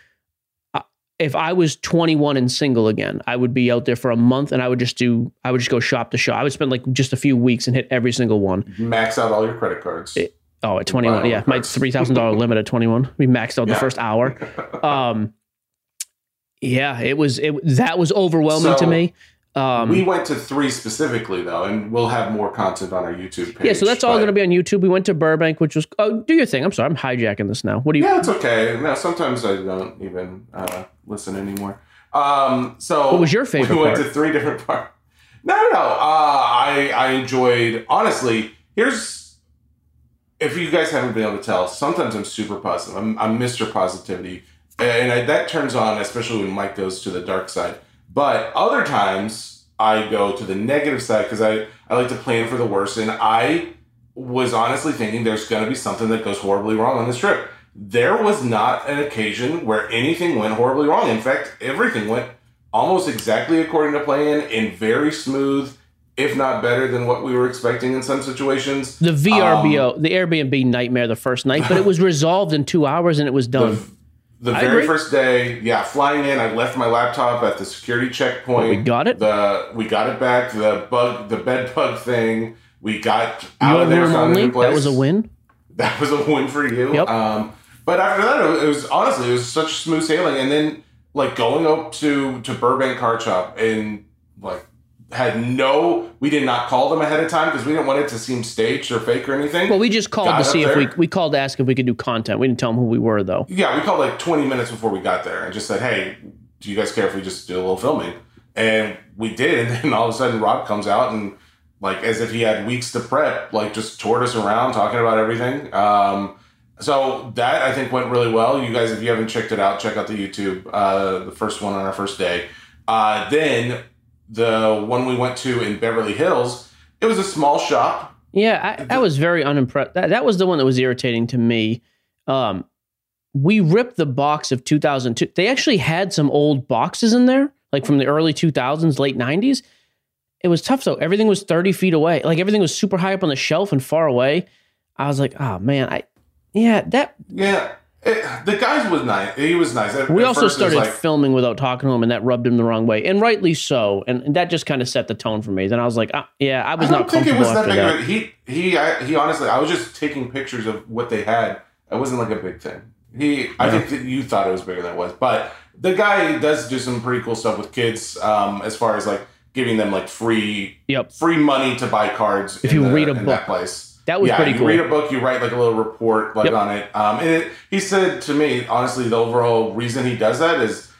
If I was 21 and single again, I would be out there for a month and I would just do, I would just go shop to shop. I would spend like just a few weeks and hit every single one. Max out all your credit cards. It- Oh, at 21. Yeah. My $3,000 limit at 21. We maxed out the first hour. Um, yeah, it was, it, that was overwhelming to me. Um, we went to three specifically, though, and we'll have more content on our YouTube page. yeah, so that's all going to be on YouTube. We went to Burbank, which was, oh, do your thing. I'm sorry. I'm hijacking this now. What do you, Yeah, it's okay. No, sometimes I don't even uh, listen anymore. Um, so What was your favorite We went part? to three different parts. No, no, no. Uh, I I enjoyed. Honestly, here's if you guys haven't been able to tell. Sometimes I'm super positive. I'm, I'm Mr. Positivity, and I, that turns on, especially when Mike goes to the dark side. But other times I go to the negative side because I I like to plan for the worst, and I was honestly thinking there's going to be something that goes horribly wrong on this trip. There was not an occasion where anything went horribly wrong. In fact, everything went almost exactly according to plan and very smooth, if not better than what we were expecting in some situations. the Um, VRBO, the Airbnb nightmare the first night, but it was resolved in two hours and it was done. The, the I very agree. first day, yeah, flying in, I left my laptop at the security checkpoint. we got it? The we got it back. The bug, the bed bug thing. We got out Your of there. room found a new place. That was a win. that was a win for you. Yep. Um, but after that, it was, honestly it was such smooth sailing, and then like going up to to Burbank Car Shop and like had no, we did not call them ahead of time because we didn't want it to seem staged or fake or anything. Well, we just called Got to see if we, we called to ask if we could do content. We didn't tell them who we were though. yeah, we called like 20 minutes before we got there and just said, hey, do you guys care if we just do a little filming? And we did, and then all of a sudden Rob comes out and like as if he had weeks to prep, like just toured us around talking about everything. Um, so that I think went really well. You guys, if you haven't checked it out, check out the YouTube, uh, the first one on our first day. Uh, then the one we went to in Beverly Hills, it was a small shop. Yeah, I, I was very unimpressed. That, that was the one that was irritating to me. Um, we ripped the box of 2002. They actually had some old boxes in there, like from the early 2000s, late 90s. It was tough though. Everything was 30 feet away. Like everything was super high up on the shelf and far away. I was like, oh man, I yeah, that Yeah, it, the guy was nice. He was nice. At, we at also started like, filming without talking to him, and that rubbed him the wrong way, and rightly so. And, and that just kind of set the tone for me. Then I was like, ah, yeah, I was I don't not think it comfortable was that big. that. He he I, he honestly, I was just taking pictures of what they had. It wasn't like a big thing. He, I think that you thought it was bigger than it was, but the guy does do some pretty cool stuff with kids. Um, as far as like giving them like free Yep. free money to buy cards. If you the- read a in book. that place. That was yeah, pretty you cool. read a book, you write like a little report like Yep. on it. Um, and it, he said to me, honestly, the overall reason he does that is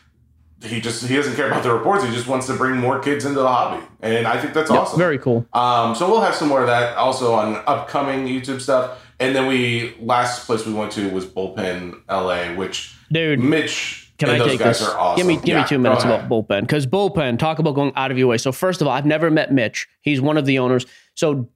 he just he doesn't care about the reports. He just wants to bring more kids into the hobby, and I think that's Yep, awesome. Very cool. Um, so we'll have some more of that also on upcoming YouTube stuff. And then we last place we went to was Bullpen LA, which Dude, Mitch Can and I those take guys this? are awesome. Give me give Yeah, me two minutes about bullpen because bullpen. Talk about going out of your way. So first of all, I've never met Mitch. He's one of the owners. So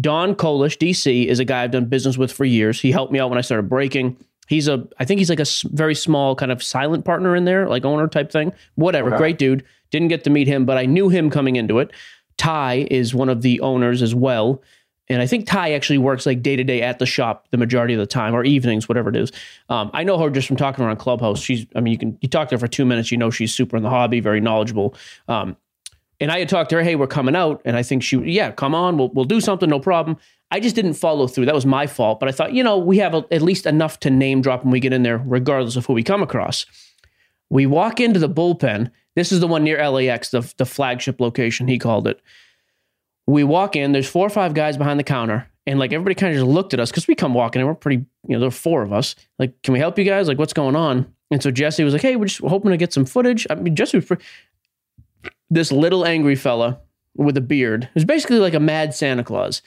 Don Kolish, DC, is a guy I've done business with for years. He helped me out when I started breaking. He's a, I think he's like a very small kind of silent partner in there, like owner type thing. Whatever, Okay. great dude. Didn't get to meet him, but I knew him coming into it. Ty is one of the owners as well. And I think Ty actually works like day to day at the shop the majority of the time, or evenings, whatever it is. Um, I know her just from talking to her on Clubhouse. She's, I mean, you can you talk to her for two minutes, you know she's super in the hobby, very knowledgeable. Um, and I had talked to her, hey, we're coming out, and I think she, yeah, come on, we'll we'll do something, no problem. I just didn't follow through. That was my fault. But I thought, you know, we have a, at least enough to name drop when we get in there, regardless of who we come across. We walk into the bullpen. This is the one near LAX, the, the flagship location, he called it. We walk in, there's four or five guys behind the counter, and like everybody kind of just looked at us because we come walking in, we're pretty, you know, there are four of us. Like, can we help you guys? Like, what's going on? And so Jesse was like, hey, we're just hoping to get some footage. I mean, Jesse was pre- this little angry fella with a beard. Was basically like a mad Santa Claus.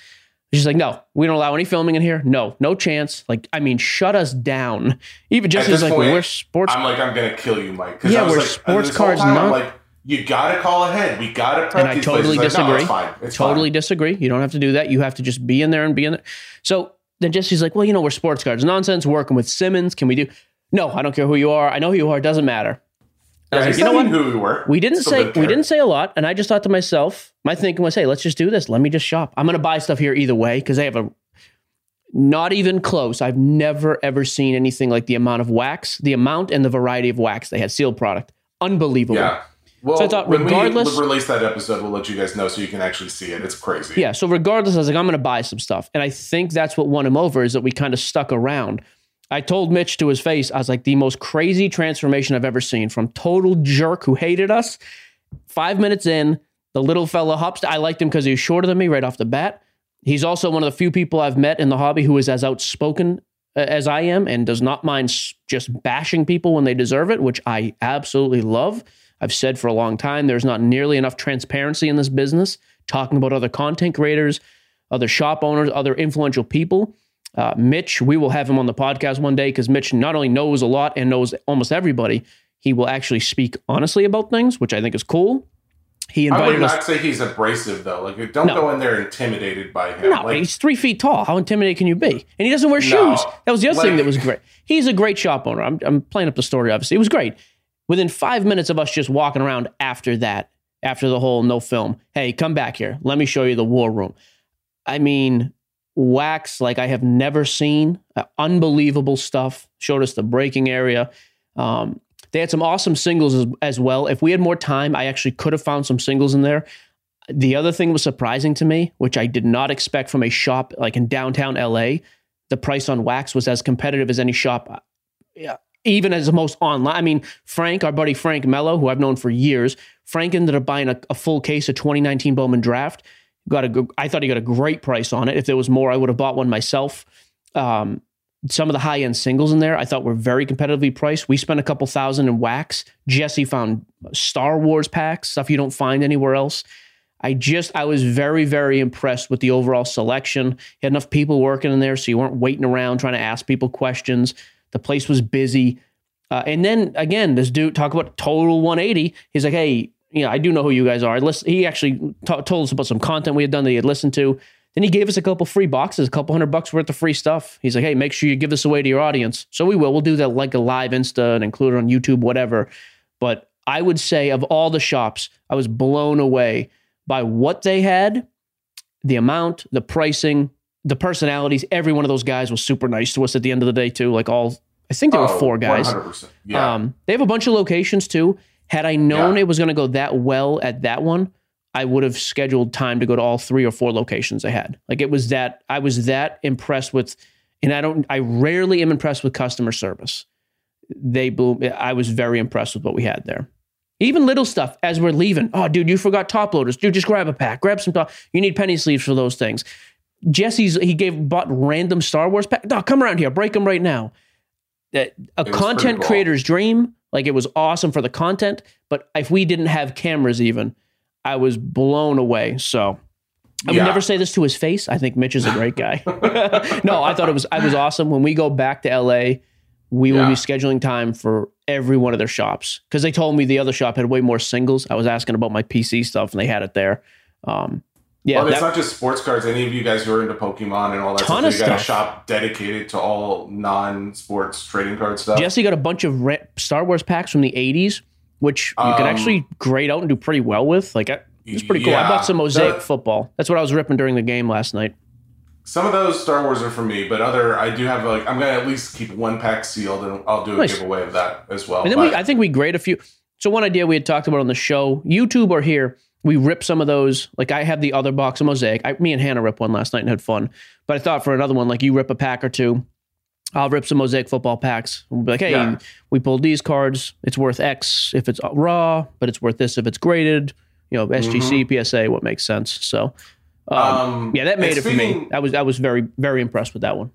She's like, no, we don't allow any filming in here. No, no chance. Like, I mean, shut us down. Even Jesse's this like, point, we're sports. I'm like, I'm gonna kill you, Mike. Yeah, I was we're like, sports cards, time, I'm not- like, you gotta call ahead. We gotta prep and I totally places. Like, no, disagree. it's fine. It's totally fine. disagree. You don't have to do that. You have to just be in there and be in there. So then Jesse's like, well, you know, we're sports cards. Nonsense. Working with Simmons. Can we do? No, I don't care who you are. I know who you are. It doesn't matter. I was like, you know what? who we were. We didn't Still say didn't we didn't say a lot, and I just thought to myself, my thinking was, hey, let's just do this. Let me just shop. I'm going to buy stuff here either way because they have a not even close. I've never ever seen anything like the amount of wax, the amount and the variety of wax they had sealed product. Unbelievable. Yeah. Well, So I thought regardless- we release that episode, we'll let you guys know so you can actually see it. It's crazy. Yeah. So regardless, I was like, I'm going to buy some stuff, and I think that's what won him over is that we kind of stuck around. I told Mitch to his face, I was like, the most crazy transformation I've ever seen from total jerk who hated us. Five minutes in, the little fella hops. I liked him because he was shorter than me right off the bat. He's also one of the few people I've met in the hobby who is as outspoken uh, as I am and does not mind just bashing people when they deserve it, which I absolutely love. I've said for a long time there's not nearly enough transparency in this business, talking about other content creators, other shop owners, other influential people. Uh, Mitch, we will have him on the podcast one day because Mitch not only knows a lot and knows almost everybody, he will actually speak honestly about things, which I think is cool. He invited I would invited us. not say he's abrasive though. Like, don't No. go in there intimidated by him. No, like, he's three feet tall. How intimidating can you be? And he doesn't wear No. shoes. That was the other thing that was great. He's a great shop owner. I'm, I'm playing up the story, obviously. It was great. Within five minutes of us just walking around after that, after the whole no film, hey, come back here. Let me show you the war room. I mean, wax like I have never seen. Uh, unbelievable stuff. Showed us the breaking area. Um, they had some awesome singles as, as well. If we had more time, I actually could have found some singles in there. The other thing was surprising to me, which I did not expect from a shop like in downtown LA. The price on wax was as competitive as any shop, uh, yeah, even as the most online. I mean, Frank, our buddy Frank Mello, who I've known for years, Frank ended up buying a, a full case of 2019 Bowman Draft. Got a, good- I thought he got a great price on it. If there was more, I would have bought one myself. Um, some of the high end singles in there I thought were very competitively priced. We spent a couple thousand in wax. Jesse found Star Wars packs, stuff you don't find anywhere else. I just I was very very impressed with the overall selection. You had enough people working in there, so you weren't waiting around trying to ask people questions. The place was busy, uh, and then again, this dude talk about total 180. He's like, hey, you know, I do know who you guys are. I he actually t- told us about some content we had done that he had listened to. Then he gave us a couple free boxes, a couple hundred bucks worth of free stuff. He's like, hey, make sure you give this away to your audience. So we will. We'll do that like a live Insta and include it on YouTube, whatever. But I would say of all the shops, I was blown away by what they had, the amount, the pricing, the personalities. Every one of those guys was super nice to us at the end of the day, too. Like all, I think there were four guys. 100%. Yeah. Um, they have a bunch of locations too. Had I known Yeah. it was going to go that well at that one, I would have scheduled time to go to all three or four locations they had. Like it was that I was that impressed with, and I don't. I rarely am impressed with customer service. They blew. I was very impressed with what we had there. Even little stuff as we're leaving. Oh, dude, you forgot top loaders. Dude, just grab a pack. Grab some top. You need penny sleeves for those things. Jesse's he gave bought random Star Wars pack. No, come around here. Break them right now. That a content cool. creator's dream. Like it was awesome for the content, but if we didn't have cameras, even I was blown away. So I would Yeah. never say this to his face. I think Mitch is a great guy. no, I thought it was I was awesome. When we go back to LA, we will be scheduling time for every one of their shops because they told me the other shop had way more singles. I was asking about my PC stuff and they had it there. Um, yeah, well, it's that- not just sports cards. Any of you guys who are into Pokemon and all that Ton stuff, of you got a shop dedicated to all non-sports trading card stuff. Jesse got a bunch of re- Star Wars packs from the 80s, which you can Um, actually grade out and do pretty well with. Like, it's pretty cool. I bought some Mosaic football. That's what I was ripping during the game last night. Some of those Star Wars are for me, but other I do have like I'm gonna at least keep one pack sealed, and I'll do a Nice. giveaway of that as well. And then But- we, I think we grade a few. So one idea we had talked about on the show, YouTube or here, we rip some of those. Like I have the other box of Mosaic. I, me and Hannah ripped one last night and had fun. But I thought for another one, like you rip a pack or two, I'll rip some Mosaic football packs. We'll be like, hey, Yeah. we pulled these cards. It's worth X if it's raw, but it's worth this if it's graded. You know, SGC, PSA, what makes sense. So, um, Um, yeah, that made it for me. speaking- I was I was very very impressed with that one.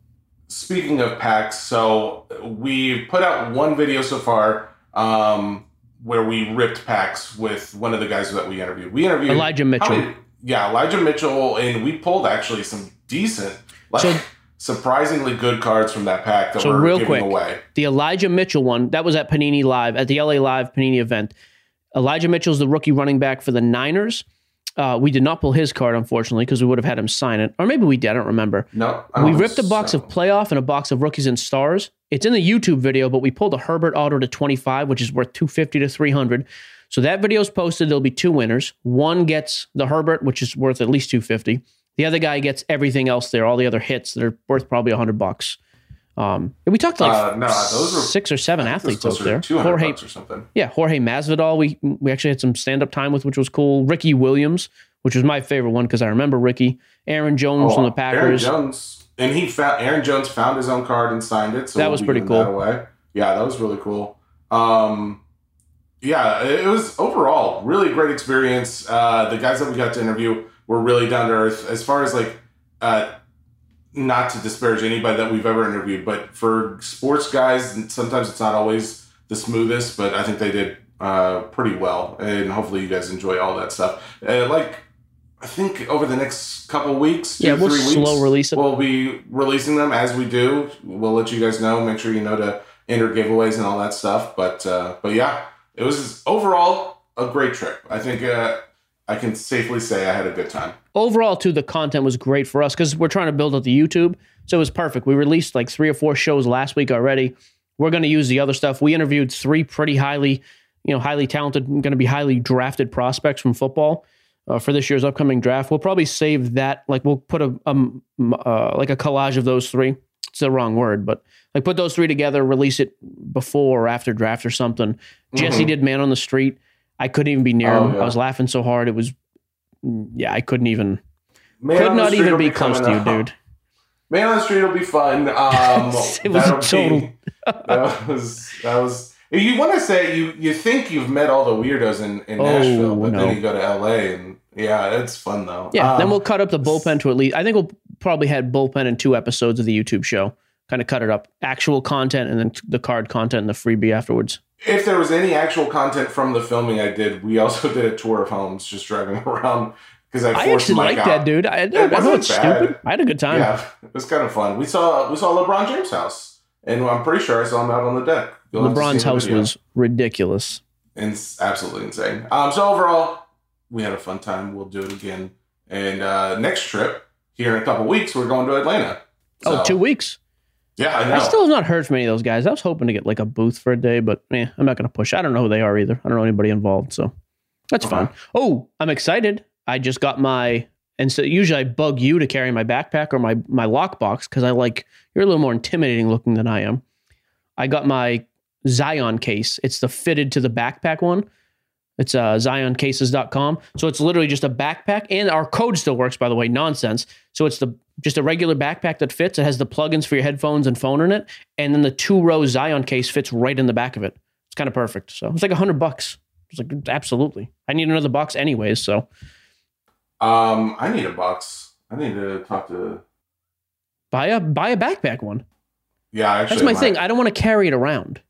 Speaking of packs, so we put out one video so far um, where we ripped packs with one of the guys that we interviewed. We interviewed Elijah Mitchell. many- yeah, Elijah Mitchell, and we pulled actually some decent, like So- surprisingly good cards from that pack that So we're real giving quick, away. the Elijah Mitchell one that was at Panini Live at the LA Live Panini event. Elijah Mitchell's the rookie running back for the Niners. Uh, we did not pull his card, unfortunately, because we would have had him sign it, or maybe we did. I don't remember. No, I We ripped a box so. of playoff and a box of rookies and stars. It's in the YouTube video, but we pulled a Herbert auto to 25, which is worth 250 to 300. So that video is posted. There'll be two winners. One gets the Herbert, which is worth at least 250. The other guy gets everything else there, all the other hits that are worth probably 100 bucks. Um, and we talked like Uh, no, those were- six or seven athletes it was out closer there. to 200 Jorge, or something. yeah, Jorge Masvidal. We we actually had some stand up time with, which was cool. Ricky Williams, which was my favorite one because I remember Ricky. Aaron Jones from the Oh, Aaron Packers. Jones, and he found Aaron Jones found his own card and signed it. So That was pretty cool. That away. Yeah, that was really cool. Um, yeah, it was overall really great experience. Uh, the guys that we got to interview were really down to earth. As far as like, uh, not to disparage anybody that we've ever interviewed, but for sports guys, sometimes it's not always the smoothest. But I think they did uh, pretty well, and hopefully you guys enjoy all that stuff. Uh, like. I think over the next couple weeks, two Yeah, we'll three weeks, slow release it. We'll be releasing them as we do. We'll let you guys know. Make sure you know to enter giveaways and all that stuff. But uh, but yeah, it was overall a great trip. I think uh, I can safely say I had a good time. overall too the content was great for us because we're trying to build up the youtube so it was perfect. We released like three or four shows last week already. We're going to use the other stuff. We interviewed three pretty highly you know highly talented going to be highly drafted prospects from football uh, for this year's upcoming draft. We'll probably save that like we'll put a um, uh, like a collage of those three. It's the wrong word but like put those three together release it before or after draft or something. Jesse Mhm. did man on the street i couldn't even be near Oh, him yeah. i was laughing so hard it was yeah i couldn't even Man could not even be close to you, dude. Man on the street will be fun. Um, It was total- Be, that was that was. You want to say you you think you've met all the weirdos in, in Oh, Nashville, but no. then you go to LA and yeah, it's fun though. Yeah, then Um, we'll cut up the bullpen to at least. I think we'll probably had bullpen in two episodes of the YouTube show. Kind of cut it up, actual content, and then the card content and the freebie afterwards. If there was any actual content from the filming I did, we also did a tour of homes, just driving around because I I actually like that, dude. I, I It know wasn't it's bad. stupid. I had a good time. Yeah, it was kind of fun. We saw we saw LeBron James' house, and I'm pretty sure I saw him out on the deck. You'll LeBron's house was ridiculous. It's absolutely insane. Um, so overall, we had a fun time. We'll do it again. And uh, next trip, here in a couple weeks we're going to Atlanta. Oh, So, two weeks. Yeah, I. I still have not heard from any of those guys. I was hoping to get like a booth for a day, but eh, I'm not going to push. I don't know who they are either. I don't know anybody involved, so that's fine. Oh, I'm excited. I just got my and so usually I bug you to carry my backpack or my my lockbox because I like you're a little more intimidating looking than I am. I got my Zion case. It's the fitted to the backpack one. It's uh, zioncases.com. So it's literally just a backpack, and our code still works, by the way. Nonsense. So it's the just a regular backpack that fits. It has the plugins for your headphones and phone in it, and then the two row Zion case fits right in the back of it. It's kind of perfect. So it's like a hundred bucks. It's like absolutely. I need another box anyways. So Um, I need a box. I need to talk to. buy a buy a backpack one. Yeah, actually, That's my might- thing. I don't want to carry it around.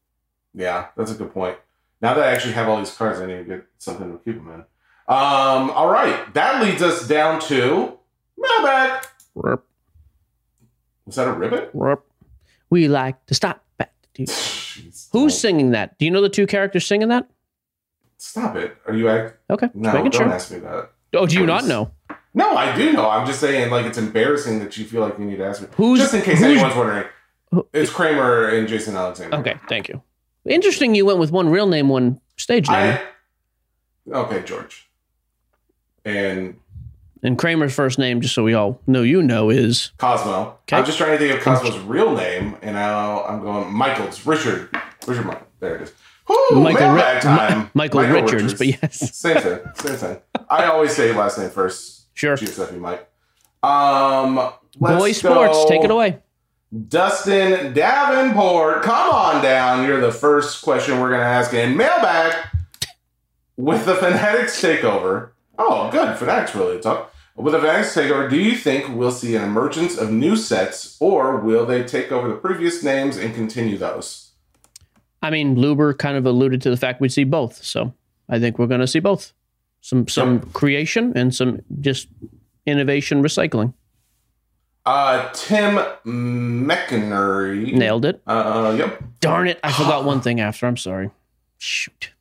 Yeah, that's a good point. Now that I actually have all these cards, I need to get something to keep them in. Um, all right, that leads us down to mailbag. Rip, Was that a ribbit? rip. We like to stop at the- Jeez, Who's don't- singing that? Do you know the two characters singing that? Stop it! Are you act? Okay, No, don't sure. ask me that. Oh, do you not know? No, I do know. I'm just saying, like, it's embarrassing that you feel like you need to ask me. Who's- just in case anyone's wondering? Who- It's Kramer and Jason Alexander. Okay, thank you. Interesting. You went with one real name, one stage name, I. Okay, George. And and Kramer's first name, just so we all know, you know, is Cosmo. Okay. I'm just trying to think of Cosmo's real name, and now I'm going Michael's Richard. Richard Michael. There it is. Whew, Michael Ri- mailbag time. Mi- Michael Richards, but yes. Same thing. Same thing. I always say last name first. Sure. Giuseppe Mike. Um, boy sports. Take it away. Dustin Davenport, come on down. You're the first question we're going to ask in mailbag with the Fanatics takeover. Oh, good. Fanatics really tough. With the Fanatics takeover, do you think we'll see an emergence of new sets or will they take over the previous names and continue those? I mean, Rubin kind of alluded to the fact we'd see both, so I think we're going to see both. Some some creation and some just innovation recycling. Uh, Tim McInerney. Nailed it. Uh, yep. Darn it! I forgot one thing after. I'm sorry. Shoot.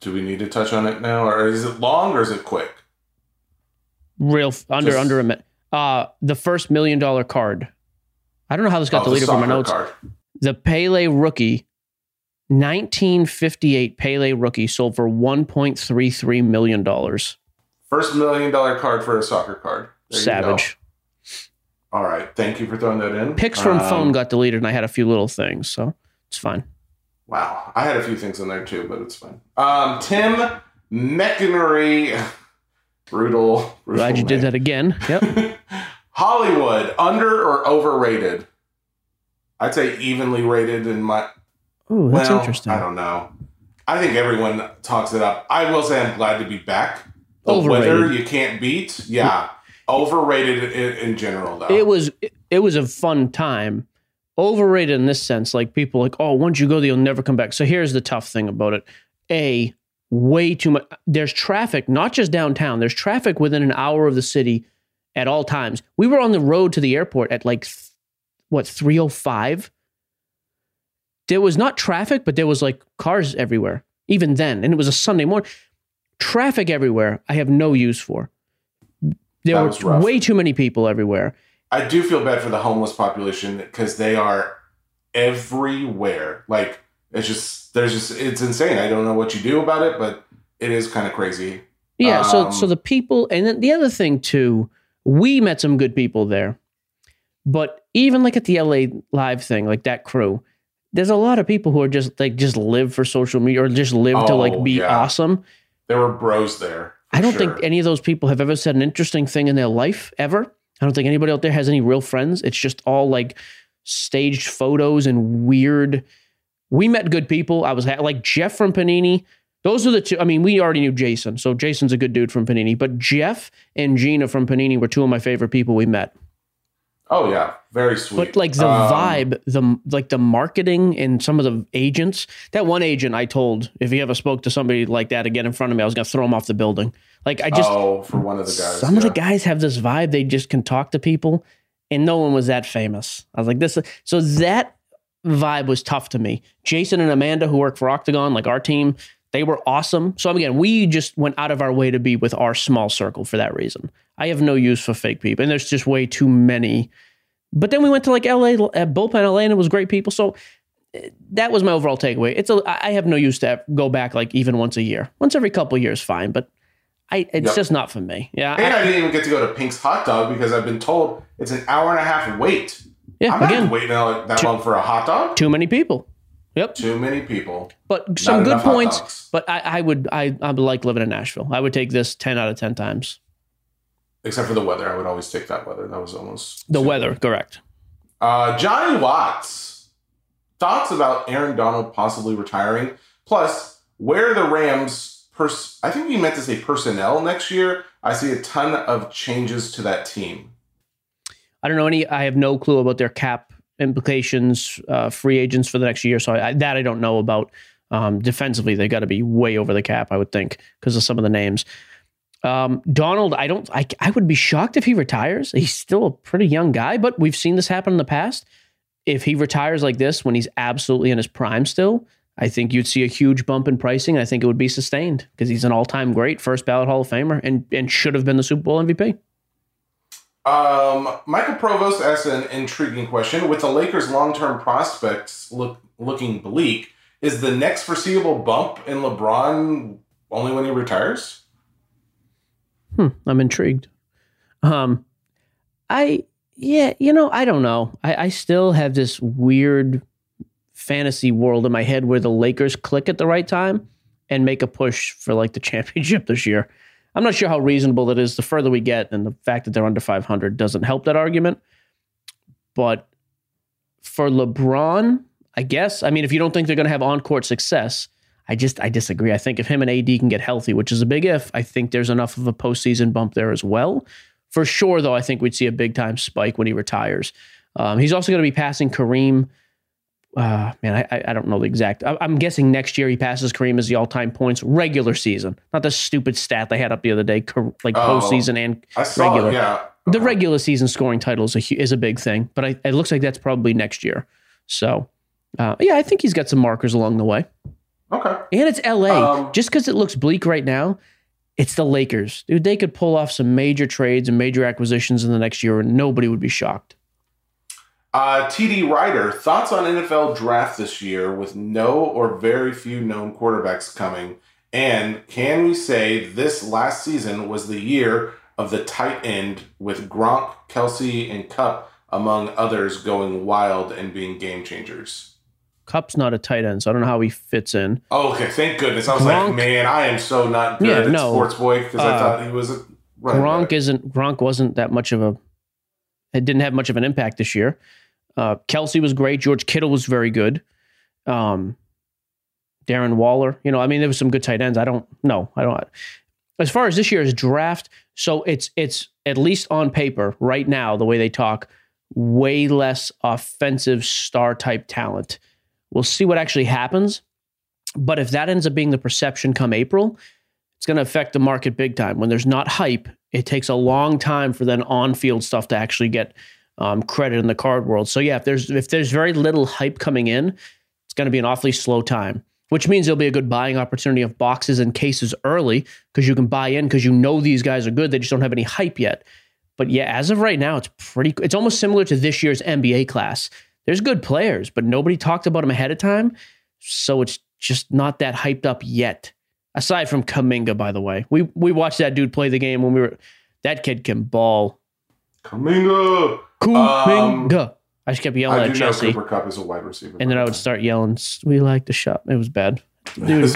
Do we need to touch on it now, or is it long or is it quick? Real f- under Just- under a minute. Uh, the first million dollar card. I don't know how this got Oh, deleted from my notes. card. The Pele rookie, 1958 Pele rookie sold for 1.33 million dollars. First million dollar card for a soccer card. There you go. Savage. All right. Thank you for throwing that in. Pics from Um, phone got deleted, and I had a few little things, so it's fine. Wow. I had a few things in there too, but it's fine. Um, Tim McInerney. Brutal. brutal Glad you did that again. Yep. Hollywood, under or overrated? I'd say evenly rated in my. Ooh, that's well, interesting. I don't know. I think everyone talks it up. I will say I'm glad to be back. The Overrated. weather you can't beat. Yeah. Overrated in, in general, though. It was it was a fun time. Overrated in this sense, like people like, oh, once you go there, you'll never come back. So here's the tough thing about it: a way too much. There's traffic, not just downtown. There's traffic within an hour of the city at all times. We were on the road to the airport at like th- what 305. There was not traffic, but there was like cars everywhere. Even then, and it was a Sunday morning. Traffic everywhere. I have no use for. There That were way too many people everywhere. I do feel bad for the homeless population because they are everywhere. Like it's just there's just it's insane. I don't know what you do about it, but it is kind of crazy. Yeah, so Um, so the people and then the other thing too, we met some good people there. But even like at the LA live thing, like that crew, there's a lot of people who are just like just live for social media or just live to Oh, like be yeah. awesome. There were bros there. I don't sure. think any of those people have ever said an interesting thing in their life ever. I don't think anybody out there has any real friends. It's just all like staged photos and weird. We met good people. I was like Jeff from Panini. Those are the two. I mean, we already knew Jason, so Jason's a good dude from Panini. But Jeff and Gina from Panini were two of my favorite people we met. Oh yeah, very sweet. But like the Um, vibe, the like the marketing and some of the agents. That one agent I told if he ever spoke to somebody like that again in front of me, I was gonna throw him off the building. Like I just oh, for one of the guys. some of the guys have this vibe they just can talk to people and no one was that famous i was like this so that vibe was tough to me jason and amanda who work for octagon like our team They were awesome. So again, we just went out of our way to be with our small circle for that reason. I have no use for fake people, and there's just way too many. But then we went to like LA, uh, bullpen LA, and it was great people. So uh, that was my overall takeaway. It's a I have no use to go back like even once a year. Once every couple years, fine. But I it's Yep. just not for me. Yeah, And I- I didn't even get to go to Pink's Hot Dog because I've been told it's an hour and a half wait. yeah. I'm not Again, waiting that long for a hot dog. too many people. Yep. Too many people. But some good points. But I, I would I I would like living in Nashville. I would take this ten out of ten times. Except for the weather. I would always take that weather. That was almost The weather, correct. Uh, Johnny Watts. Thoughts about Aaron Donald possibly retiring? Plus, where the Rams? Pers- I think he meant to say personnel next year. I see a ton of changes to that team. I don't know any. I have no clue about their cap implications, uh, free agents for the next year. So I, that I don't know about. Um, defensively, they got to be way over the cap, I would think, because of some of the names. Um, Donald, I don't. I, I would be shocked if he retires. He's still a pretty young guy, but we've seen this happen in the past. If he retires like this when he's absolutely in his prime still, I think you'd see a huge bump in pricing. I think it would be sustained because he's an all-time great, first ballot Hall of Famer, and and should have been the Super Bowl MVP. Um, Michael Provost asked an intriguing question. With the Lakers' long-term prospects look looking bleak, is the next foreseeable bump in LeBron only when he retires? Hmm, I'm intrigued. Um, I yeah, you know, I don't know. I, I still have this weird fantasy world in my head where the Lakers click at the right time and make a push for like the championship this year. I'm not sure how reasonable that is. The further we get, and the fact that they're under 500 doesn't help that argument. But for LeBron, I guess. I mean, if you don't think they're going to have on-court success, I just I disagree. I think if him and AD can get healthy, which is a big if, I think there's enough of a postseason bump there as well. For sure, though, I think we'd see a big time spike when he retires. Um, he's also going to be passing Kareem. Uh, man, I, I- don't know the exact. I, I'm guessing next year he passes Kareem as the all time points regular season, not the stupid stat they had up the other day, like Oh. postseason and saw regular. Yeah. The regular season scoring title is a, is a big thing, but I, it looks like that's probably next year. So, uh, yeah, I think he's got some markers along the way. Okay. And it's LA. Um, Just because it looks bleak right now, it's the Lakers. Dude, they could pull off some major trades and major acquisitions in the next year and nobody would be shocked. Uh, TD Ryder, thoughts on NFL draft this year with no or very few known quarterbacks coming? And can we say this last season was the year of the tight end with Gronk, Kelce, and Kupp, among others, going wild and being game changers? Kupp's not a tight end, so I don't know how he fits in. Oh, okay, thank goodness. I was Gronk- like, man, I am so not good Yeah, at no. sports boy because I Uh, thought he was a Gronk back. isn't Gronk wasn't that much of a it didn't have much of an impact this year. Uh, Kelce was great. George Kittle was very good. Um, Darren Waller, you know, I mean, there was some good tight ends. I don't know. I don't. As far as this year's draft, so it's it's at least on paper right now, the way they talk, way less offensive star type talent. We'll see what actually happens. But if that ends up being the perception come April, it's going to affect the market big time. When there's not hype, it takes a long time for then on-field stuff to actually get um, credit in the card world. So yeah, if there's if there's very little hype coming in, it's going to be an awfully slow time. Which means there'll be a good buying opportunity of boxes and cases early because you can buy in because you know these guys are good. They just don't have any hype yet. But yeah, as of right now, it's pretty. It's almost similar to this year's NBA class. There's good players, but nobody talked about them ahead of time, so it's just not that hyped up yet. Aside from Kuminga, by the way, we we watched that dude play the game when we were. That kid can ball. Kuminga. Kuminga. I just kept yelling I at do know Jesse, Cooper Kupp is a wide receiver. and then I would start yelling, "We like the shop." It was bad, dude.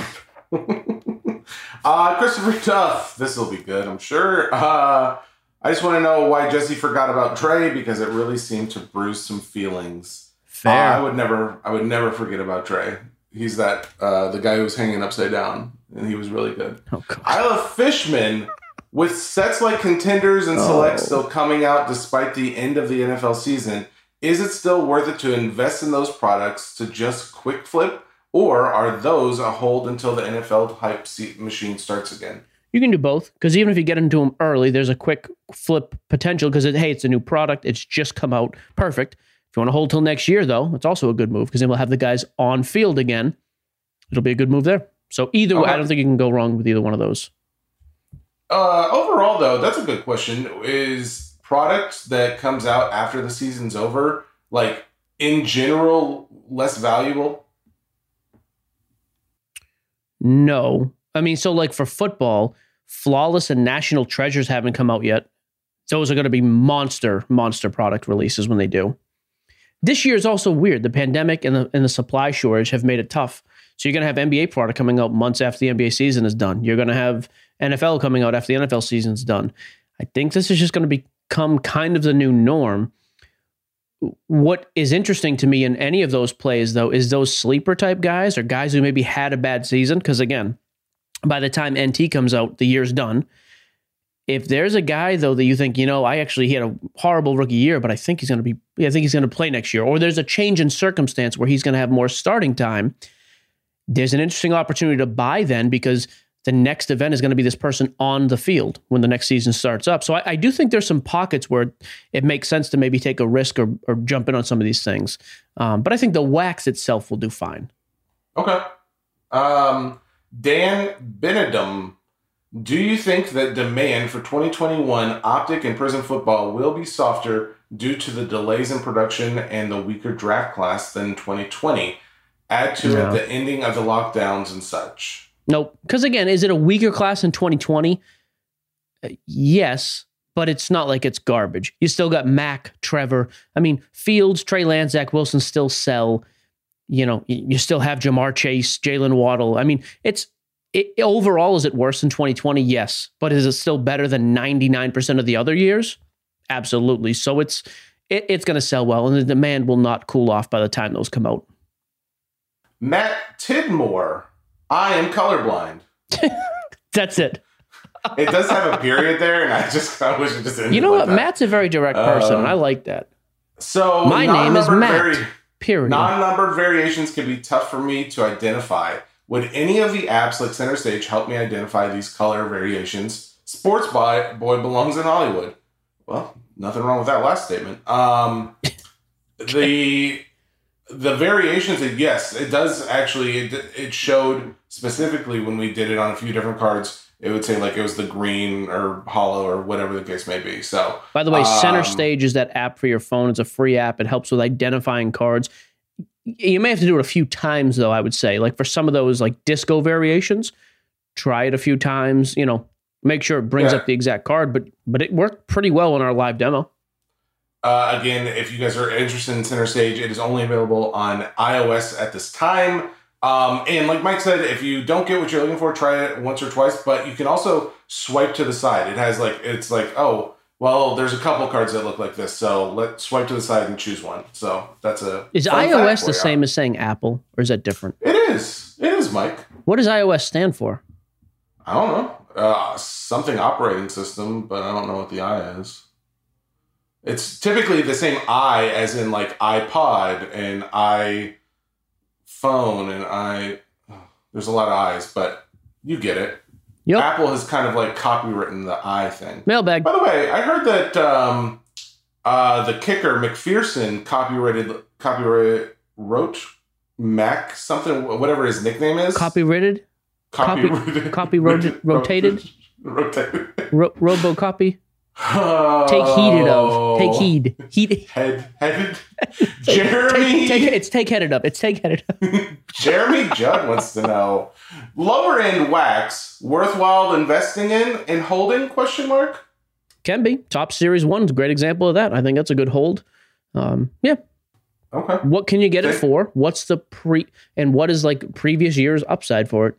uh, Christopher Duff. This will be good, I'm sure. Uh, I just want to know why Jesse forgot about Trey because it really seemed to bruise some feelings. Uh, I would never, I would never forget about Trey. He's that uh, the guy who was hanging upside down, and he was really good. oh, God. Isla Fishman, with sets like contenders and select Oh. still coming out despite the end of the NFL season, is it still worth it to invest in those products to just quick flip, or are those a hold until the NFL hype seat machine starts again? You can do both because even if you get into them early, there's a quick flip potential because it, hey, it's a new product. It's just come out. Perfect. If you want to hold till next year, though, it's also a good move because then we'll have the guys on field again. It'll be a good move there. So either way, I don't think you can go wrong with either one of those. Uh, overall, though, that's a good question. Is product that comes out after the season's over, like in general, less valuable? No. I mean, so like for football, Flawless and National Treasures haven't come out yet. So, those are going to be monster, monster product releases when they do. This year is also weird. The pandemic and the and the supply shortage have made it tough. So you're going to have NBA product coming out months after the NBA season is done. You're going to have NFL coming out after the NFL season's done. I think this is just going to become kind of the new norm. What is interesting to me in any of those plays, though, is those sleeper type guys or guys who maybe had a bad season. Because again, by the time NT comes out, the year's done. If there's a guy though that you think, you know, I actually he had a horrible rookie year, but I think he's going to be, I think he's going to play next year, or there's a change in circumstance where he's going to have more starting time. There's an interesting opportunity to buy then because the next event is going to be this person on the field when the next season starts up. So I, I do think there's some pockets where it makes sense to maybe take a risk or, or jump in on some of these things. Um, but I think the wax itself will do fine. Okay. Um, Dan Benedum, do you think that demand for 2021 Optic and Prizm football will be softer due to the delays in production and the weaker draft class than 2020? Add to No. it the ending of the lockdowns and such. Nope. Because again, is it a weaker class in 2020? Uh, yes, but it's not like it's garbage. You still got Mac, Trevor. I mean, Fields, Trey Lance, Zach Wilson still sell. You know, you still have Ja'Marr Chase, Jaylen Waddle. I mean, it's it, overall, is it worse than 2020? Yes. But is it still better than 99% of the other years? Absolutely. So it's it, it's going to sell well, and the demand will not cool off by the time those come out. Matt Tidmore, I am colorblind. That's it. It does have a period there, and I just I wish it just ended You know like what? that. Matt's a very direct person, and Um, I like that. So My name is Matt. vari- Period. Non-numbered variations can be tough for me to identify. Would any of the apps like Center Stage help me identify these color variations? Sports Boy, boy belongs in Hollywood. Well, nothing wrong with that last statement. Um, the the variations, yes, it does actually. It, it showed specifically when we did it on a few different cards. It would say like it was the green or hollow or whatever the case may be. So By the way, Center Um, Stage is that app for your phone. It's a free app. It helps with identifying cards. You may have to do it a few times, though. I would say, like for some of those like disco variations, try it a few times. You know, make sure it brings Yeah. up the exact card. But but it worked pretty well in our live demo. Uh, again, if you guys are interested in Center Stage, it is only available on iOS at this time. Um, and like Mike said, if you don't get what you're looking for, try it once or twice. But you can also swipe to the side. It has like it's like oh well, there's a couple cards that look like this, so let's swipe to the side and choose one. So that's a Is iOS the same as saying Apple, or is that different? It is. It is, Mike. What does iOS stand for? I don't know. Uh, something operating system, but I don't know what the I is. It's typically the same I as in like iPod and iPhone and I. There's a lot of I's, but you get it. Yep. Apple has kind of like copywritten the I thing. Mailbag. By the way, I heard that um, uh, the kicker McPherson copyrighted copyright wrote Mac something whatever his nickname is. Copyrighted. Copy- Copyrighted- copy rot- rotated? rotated. Ro- Robocopy. Take heeded of. Take heed. Heed. Head headed. Take, Jeremy. take, it's take headed up. It's take headed up. Jeremy Judd wants to know lower end wax worthwhile investing in and holding? Question mark. Can be. Topps Series One's a great example of that. I think that's a good hold. Um, yeah. Okay. What can you get it for? What's the pre and what is like previous year's upside for it?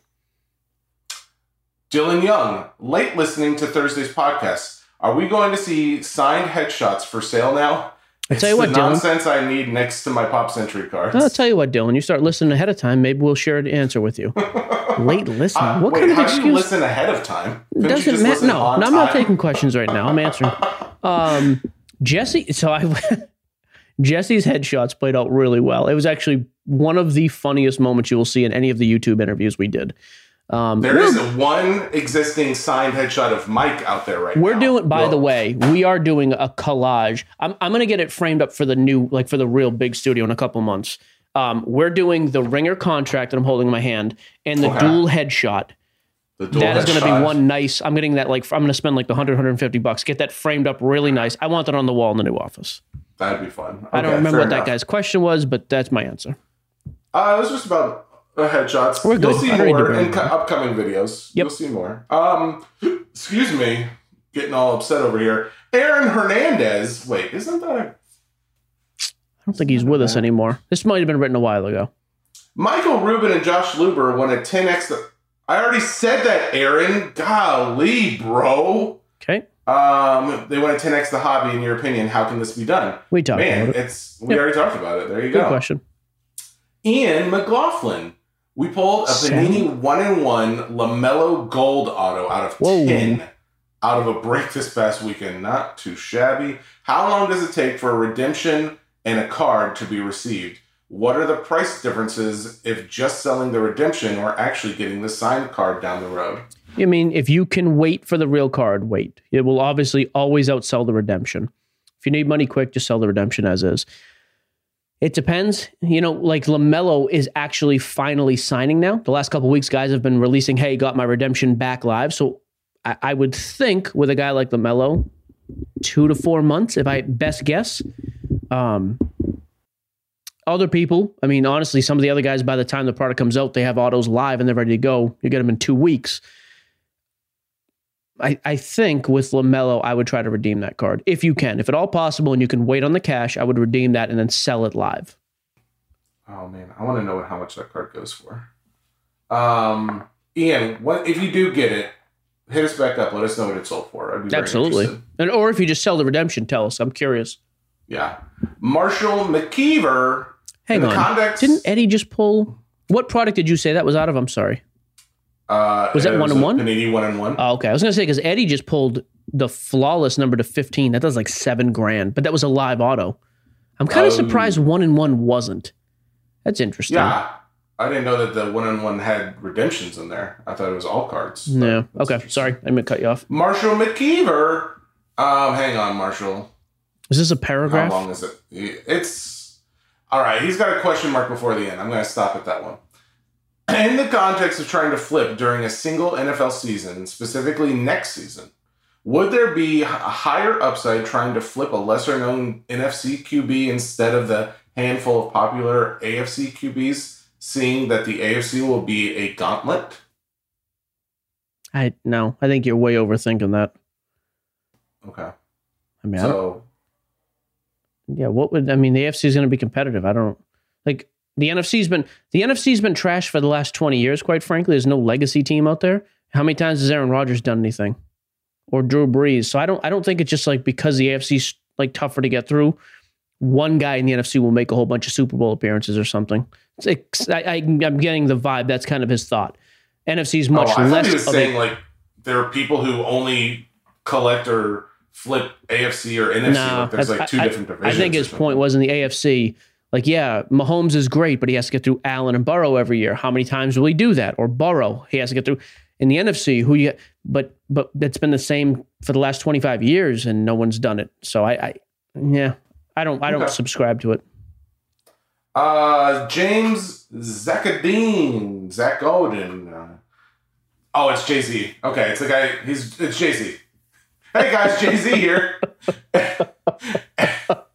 Dylan Young, late listening to Thursday's podcast. Are we going to see signed headshots for sale now? I tell you what, the Dylan. nonsense I need next to my Pop Century cards. I'll tell you what, Dylan. You start listening ahead of time. Maybe we'll share an answer with you. Late listening. Uh, what wait, kind of do you excuse? listen ahead of time? Couldn't Doesn't matter. No, no, I'm not taking questions right now. I'm answering. Um, Jesse. So I. Jesse's headshots played out really well. It was actually one of the funniest moments you will see in any of the YouTube interviews we did. Um, There one existing signed headshot of Mike out there right We're now. doing, by Well, the way, we are doing a collage. I'm, I'm going to get it framed up for the new, like for the real big studio in a couple months. Um, we're doing the ringer contract that I'm holding in my hand and the Okay. dual headshot. The dual That is going to be one nice. I'm getting that like I'm going to spend like the 100 150 bucks. Get that framed up really nice. I want that on the wall in the new office. That'd be fun. I don't remember fair what that guy's question was, but that's my answer. Uh, it was just about uh, headshots. We're You'll good. see I don't need to more in co- upcoming videos. Yep. You'll see more. Um, excuse me, getting all upset over here. Aaron Hernandez. Wait, isn't that a I don't think he's with us anymore. This might have been written a while ago. Michael Rubin and Josh Luber won a 10x? th- I already said that, Aaron. Golly, bro. Okay, Um, they won a 10x the hobby. In your opinion, how can this be done? we talked Man, about it. it's we Yep. already talked about it. There you Good go. question. Ian McLaughlin. We pulled a? Panini one in one LaMelo Gold auto out of Whoa. ten out of a break this past weekend. Not too shabby. How long does it take for a redemption and a card to be received? What are the price differences if just selling the redemption or actually getting the signed card down the road? I mean, if you can wait for the real card, wait. It will obviously always outsell the redemption. If you need money quick, just sell the redemption as is. It depends. You know, like LaMelo is actually finally signing now. The last couple weeks, guys have been releasing, hey, got my redemption back live. So I, I would think with a guy like LaMelo, two to four months, if I best guess. Um, other people, I mean, honestly, some of the other guys, by the time the product comes out, they have autos live and they're ready to go. You get them in two weeks. I, I think with LaMelo, I would try to redeem that card if you can. If at all possible and you can wait on the cash, I would redeem that and then sell it live. Oh man, I want to know how much that card goes for. Um, Ian, what if you do get it? Hit us back up. Let us know what it sold for. I'd be Absolutely. And or if you just sell the redemption, tell us. I'm curious. Yeah, Marshall McKeever. Hang on. context, Didn't Eddie just pull what product did you say that was out of? I'm sorry. Uh, was that one and one? Panini one and one. Oh, okay. I was gonna say because Eddie just pulled the flawless number to 15. That does like seven grand, but that was a live auto. I'm kind of Oh. surprised one and one wasn't. That's interesting. yeah, I didn't know that the one and one had redemptions in there. I thought it was all cards. No. Okay. Sorry. I meant to cut you off. Marshall McKeever. Um, hang on, Marshall. Is this a paragraph? How long is it? It's all right. He's got a question mark before the end. I'm going to stop at that one. In the context of trying to flip during a single NFL season, specifically next season, would there be a higher upside trying to flip a lesser known NFC QB instead of the handful of popular AFC QBs, seeing that the AFC will be a gauntlet? I no. I think you're way overthinking that. Okay. I mean, I So, yeah. What would I mean? The AFC is going to be competitive. I don't like the NFC's been the NFC's been trash for the last twenty years. Quite frankly, there's no legacy team out there. How many times has Aaron Rodgers done anything, or Drew Brees? So I don't. I don't think it's just like because the AFC's like tougher to get through. One guy in the NFC will make a whole bunch of Super Bowl appearances or something. It's I, I'm getting the vibe. That's kind of his thought. NFC's much oh, I less he was saying a, like there are people who only collect or flip AFC or NFC. Like there's like two I- different I think his point was in the AFC, like, yeah, Mahomes is great, but he has to get through Allen and Burrow every year. How many times will he do that? Or Burrow, he has to get through. In the NFC, who you, but but that's been the same for the last twenty five years, and no one's done it. So I, I yeah, I don't I don't Okay. subscribe to it. Uh, James Zakadine, Zach Godin. Uh, oh, it's Jay Z. Okay, it's the guy. He's it's Jay Z. Hey guys, Jay Z here.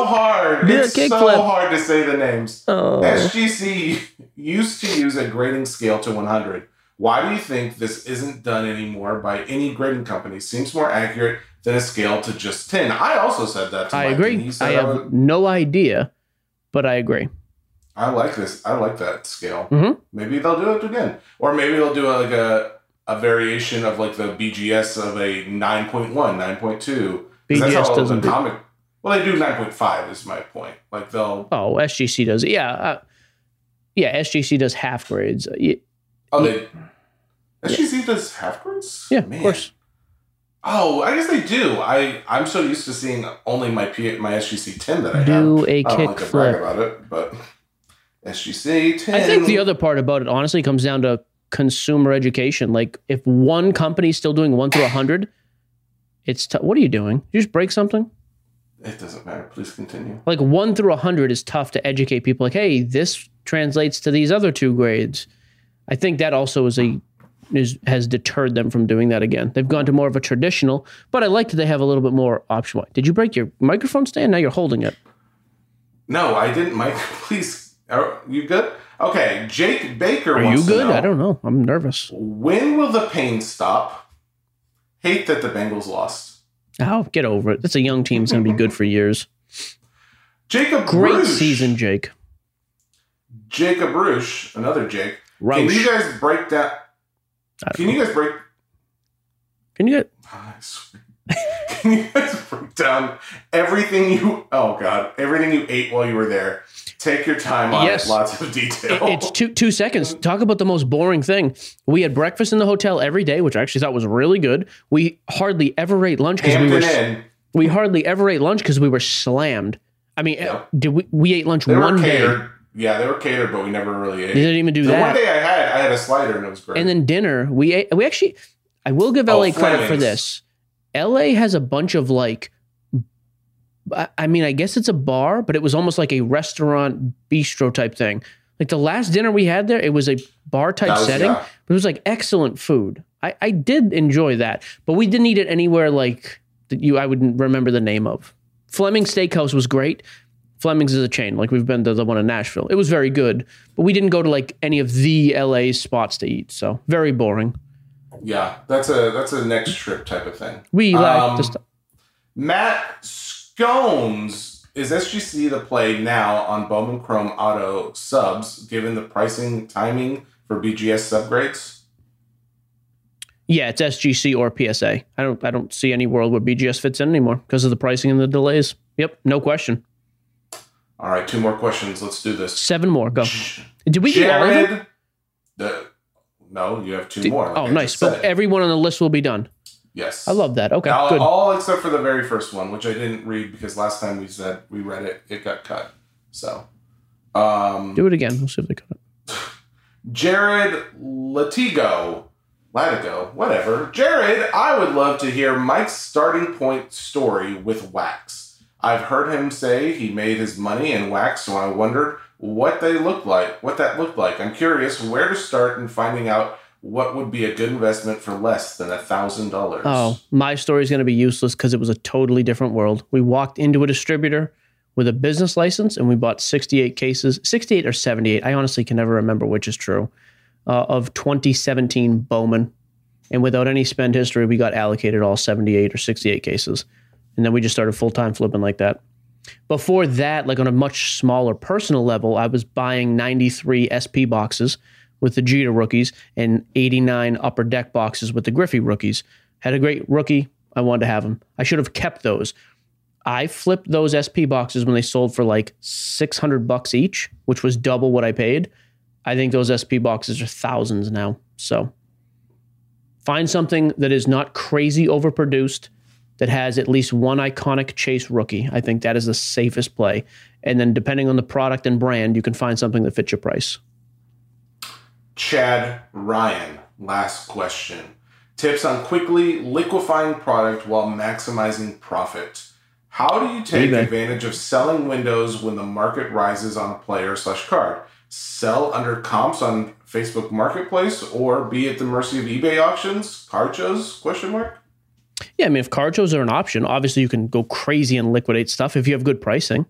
it's so hard. It's so kickflip. hard to say the names. Oh, SGC used to use a grading scale to 100. Why do you think this isn't done anymore by any grading company? Seems more accurate than a scale to just 10. I also said that. To I Mike, agree. and he said I have would- no idea, but I agree. I like this. I like that scale. Mhm. Maybe they'll do it again, or maybe they'll do like a a variation of like the BGS of a 9.1, 9.2. BGS doesn't do- comic. Well, they do 9.5. Is my point. Like they'll. Oh, SGC does. Yeah, uh, yeah. SGC does half grades. Uh, y- Oh, they. SGC does half grades. Yeah, Man. of course. Oh, I guess they do. I I'm so used to seeing only my P, my SGC 10 that I have. Do a I don't like kickflip. about it, but SGC 10. I think the other part about it honestly comes down to consumer education. Like if one company's still doing one through a hundred, it's t- what are you doing? You just break something? It doesn't matter. Please continue. Like one through a hundred is tough to educate people. Like, hey, this translates to these other two grades. I think that also is a is has deterred them from doing that again. They've gone to more of a traditional, but I like that they have a little bit more option. Did you break your microphone stand? Now you're holding it. No, I didn't, Mike. Please, are you good? Okay, Jake Baker. Are you good? I don't know. I'm nervous. When will the pain stop? Hate that the Bengals lost. Oh, get over it. It's a young team. It's going to be good for years. Jacob Great season, Jake. Jacob Rouge, another Jake. Can you guys break don't Can you guys break? Can you get? Can you guys break down everything you? Oh God, everything you ate while you were there. Take your time on Yes. it. Lots of detail. It- It's two two seconds. Talk about the most boring thing. We had breakfast in the hotel every day, which I actually thought was really good. We hardly ever ate lunch because we were Inn. we hardly ever ate lunch because we were slammed. I mean, Yep. did we we ate lunch They one day? Yeah, they were catered, but we never really ate. They didn't even do that. the one day I had, I had a slider and it was great. And then dinner, we ate. We actually, I will give Oh, LA credit for this. LA has a bunch of like, I mean, I guess it's a bar, but it was almost like a restaurant bistro type thing. Like the last dinner we had there, it was a bar type was- setting, yeah. but it was like excellent food. I, I did enjoy that, but we didn't eat it anywhere like that you I wouldn't remember the name of. Fleming Steakhouse was great. Fleming's is a chain, like we've been to the one in Nashville. It was very good, but we didn't go to like any of the LA spots to eat. So very boring. yeah, that's a that's a next trip type of thing. We like Um. Matt Scones is SGC the play now on Bowman Chrome Auto subs, given the pricing timing for BGS subgrades? Yeah, it's SGC or PSA. I don't I don't see any world where BGS fits in anymore because of the pricing and the delays. Yep, no question. All right, two more questions. Let's do this. Seven more. Go. Did we do all of them? The, no, you have two Did- more. like oh, I nice. But everyone on the list will be done. Yes, I love that. Okay, all, good. all except for the very first one, which I didn't read because last time we said we read it, it got cut. So, um, Do it again. We'll see if they cut it. Jared Latigo, Latigo, whatever. Jared, I would love to hear Mike's starting point story with wax. I've heard him say he made his money in wax, so I wondered what they looked like, what that looked like. I'm curious where to start in finding out what would be a good investment for less than a thousand dollars. Oh, my story is going to be useless because it was a totally different world. We walked into a distributor with a business license and we bought 68 cases, 68 or 78. I honestly can never remember which is true, uh, of 2017 Bowman. And without any spend history, we got allocated all 78 or 68 cases. And then we just started full time flipping like that. Before that, like on a much smaller personal level, I was buying 93 SP boxes with the Jeter rookies and 89 upper deck boxes with the Griffey rookies. Had a great rookie. I wanted to have them. I should have kept those. I flipped those SP boxes when they sold for like 600 bucks each, which was double what I paid. I think those SP boxes are thousands now. So find something that is not crazy overproduced that has at least one iconic chase rookie. I think that is the safest play. And then depending on the product and brand, you can find something that fits your price. Chad Ryan, last question. Tips on quickly liquefying product while maximizing profit. How do you take eBay. advantage of selling windows when the market rises on a player slash card? Sell under comps on Facebook Marketplace or be at the mercy of eBay auctions, card shows? Question mark. Yeah, I mean, if card shows are an option, obviously you can go crazy and liquidate stuff if you have good pricing.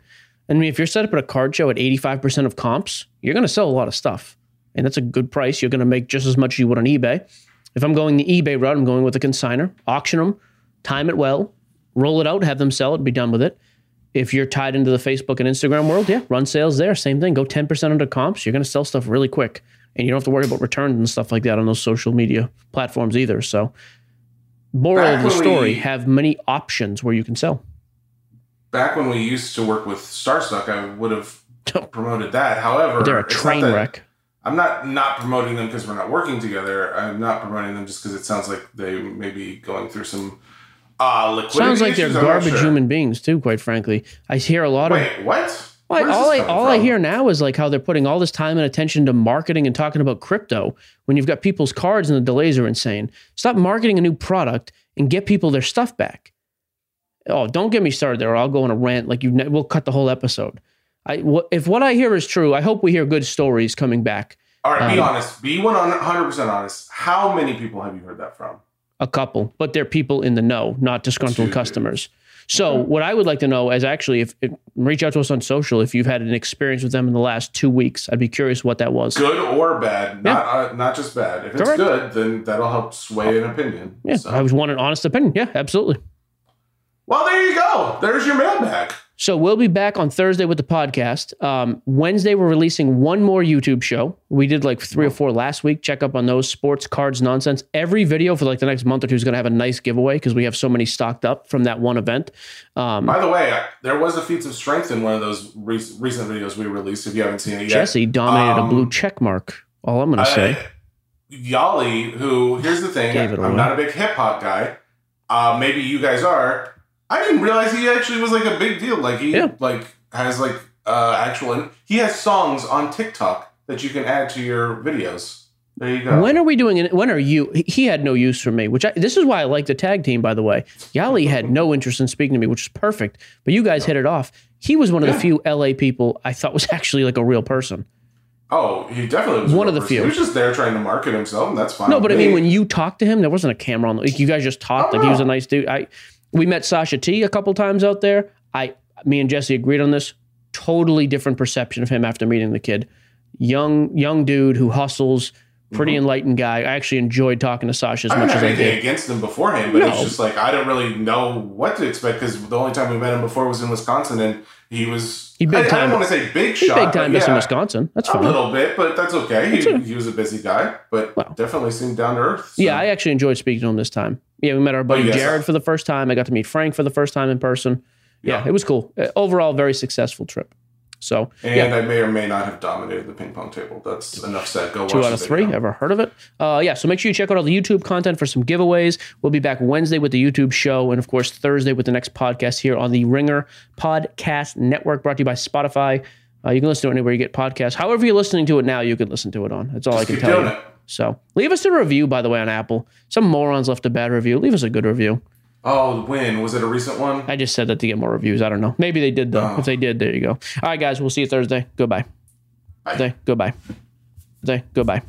I mean, if you're set up at a card show at 85% of comps, you're going to sell a lot of stuff. And that's a good price. You're going to make just as much as you would on eBay. If I'm going the eBay route, I'm going with a consigner, auction them, time it well, roll it out, have them sell it, be done with it. If you're tied into the Facebook and Instagram world, yeah, run sales there. Same thing. Go 10% under comps. You're going to sell stuff really quick. And you don't have to worry about returns and stuff like that on those social media platforms either. So, moral Back of the story we- have many options where you can sell. Back when we used to work with StarStock, I would have promoted that. However, They're a train that- wreck. I'm not not promoting them because we're not working together. I'm not promoting them just because it sounds like they may be going through some uh, liquidity Sounds like they're issues. I'm not garbage sure. human beings too. Quite frankly, I hear a lot of. Wait, what? Well, Where's all this I coming all I from? hear now is like how they're putting all this time and attention to marketing and talking about crypto when you've got people's cards and the delays are insane. Stop marketing a new product and get people their stuff back. Oh, don't get me started there. Or I'll go on a rant like you. Ne- we'll cut the whole episode. I if what I hear is true, I hope we hear good stories coming back. All right, be Um, honest. Be one hundred percent honest. How many people have you heard that from? A couple, but they're people in the know, not disgruntled Two. customers. So what I would like to know is actually if, if reach out to us on social if you've had an experience with them in the last two weeks. I'd be curious what that was. Good or bad? Not uh, not just bad. If it's Correct. good, then that'll help sway an opinion. Yeah, So- I was want an honest opinion. Yeah, absolutely. Well, there you go. There's your mailbag. So we'll be back on Thursday with the podcast. Um, Wednesday, we're releasing one more YouTube show. We did like three or four last week. Check up on those sports cards nonsense. Every video for like the next month or two is going to have a nice giveaway because we have so many stocked up from that one event. Um, By the way, there was a feets of strength in one of those re- recent videos we released. If you haven't seen it yet, Jesse dominated Um, a blue check mark. All I'm going to say. Yali, who here's the thing, I'm away. not a big hip hop guy. Uh, maybe you guys are. I didn't realize he actually was like a big deal. Like he Yeah. like has like uh actual and he has songs on TikTok that you can add to your videos. There you go. When are we doing it? When are you? he- had no use for me, which I, this is why I like the tag team, by the way. Yali had no interest in speaking to me, which is perfect. But you guys hit it off. He was one of the few LA people I thought was actually like a real person. oh, he definitely was One of the person. few. He was just there trying to market himself, and that's fine. No, but I mean, when you talked to him, there wasn't a camera on. Like you guys just talked. Like he was a nice dude. I we met Sasha T a couple times out there. I, me and Jesse agreed on this. Totally different perception of him after meeting the kid. Young, young dude who hustles. Pretty enlightened guy. I actually enjoyed talking to Sasha as Mm-hmm. I much as I anything did. against him beforehand, but it's just like I didn't really know what to expect because the only time we met him before was in Wisconsin, and he was He big I, I don't want to say big shot, big time just in yeah, Wisconsin. That's fine. a little bit, but that's okay. That's He, a- he was a busy guy, but Well. definitely seemed down to earth. so- Yeah, I actually enjoyed speaking to him this time. Yeah, we met our buddy Oh, yes. Jared for the first time. I got to meet Frank for the first time in person. Yeah, Yeah. it was cool. Uh, overall, very successful trip. So and yeah, I may or may not have dominated the ping pong table. That's enough said. Go two out of three. Ever heard of it? Uh, yeah. So make sure you check out all the YouTube content for some giveaways. We'll be back Wednesday with the YouTube show, and of course Thursday with the next podcast here on the Ringer Podcast Network, brought to you by Spotify. Uh, you can listen to it anywhere you get podcasts. However you're listening to it now, you can listen to it on. That's all I can tell doing you. it. So leave us a review, by the way, on Apple. Some morons left a bad review. Leave us a good review. Oh, when was it a recent one? I just said that to get more reviews. I don't know. Maybe they did though. Oh. If they did, there you go. All right, guys. We'll see you Thursday. Goodbye. Bye. Thursday. Goodbye. Thursday. Goodbye.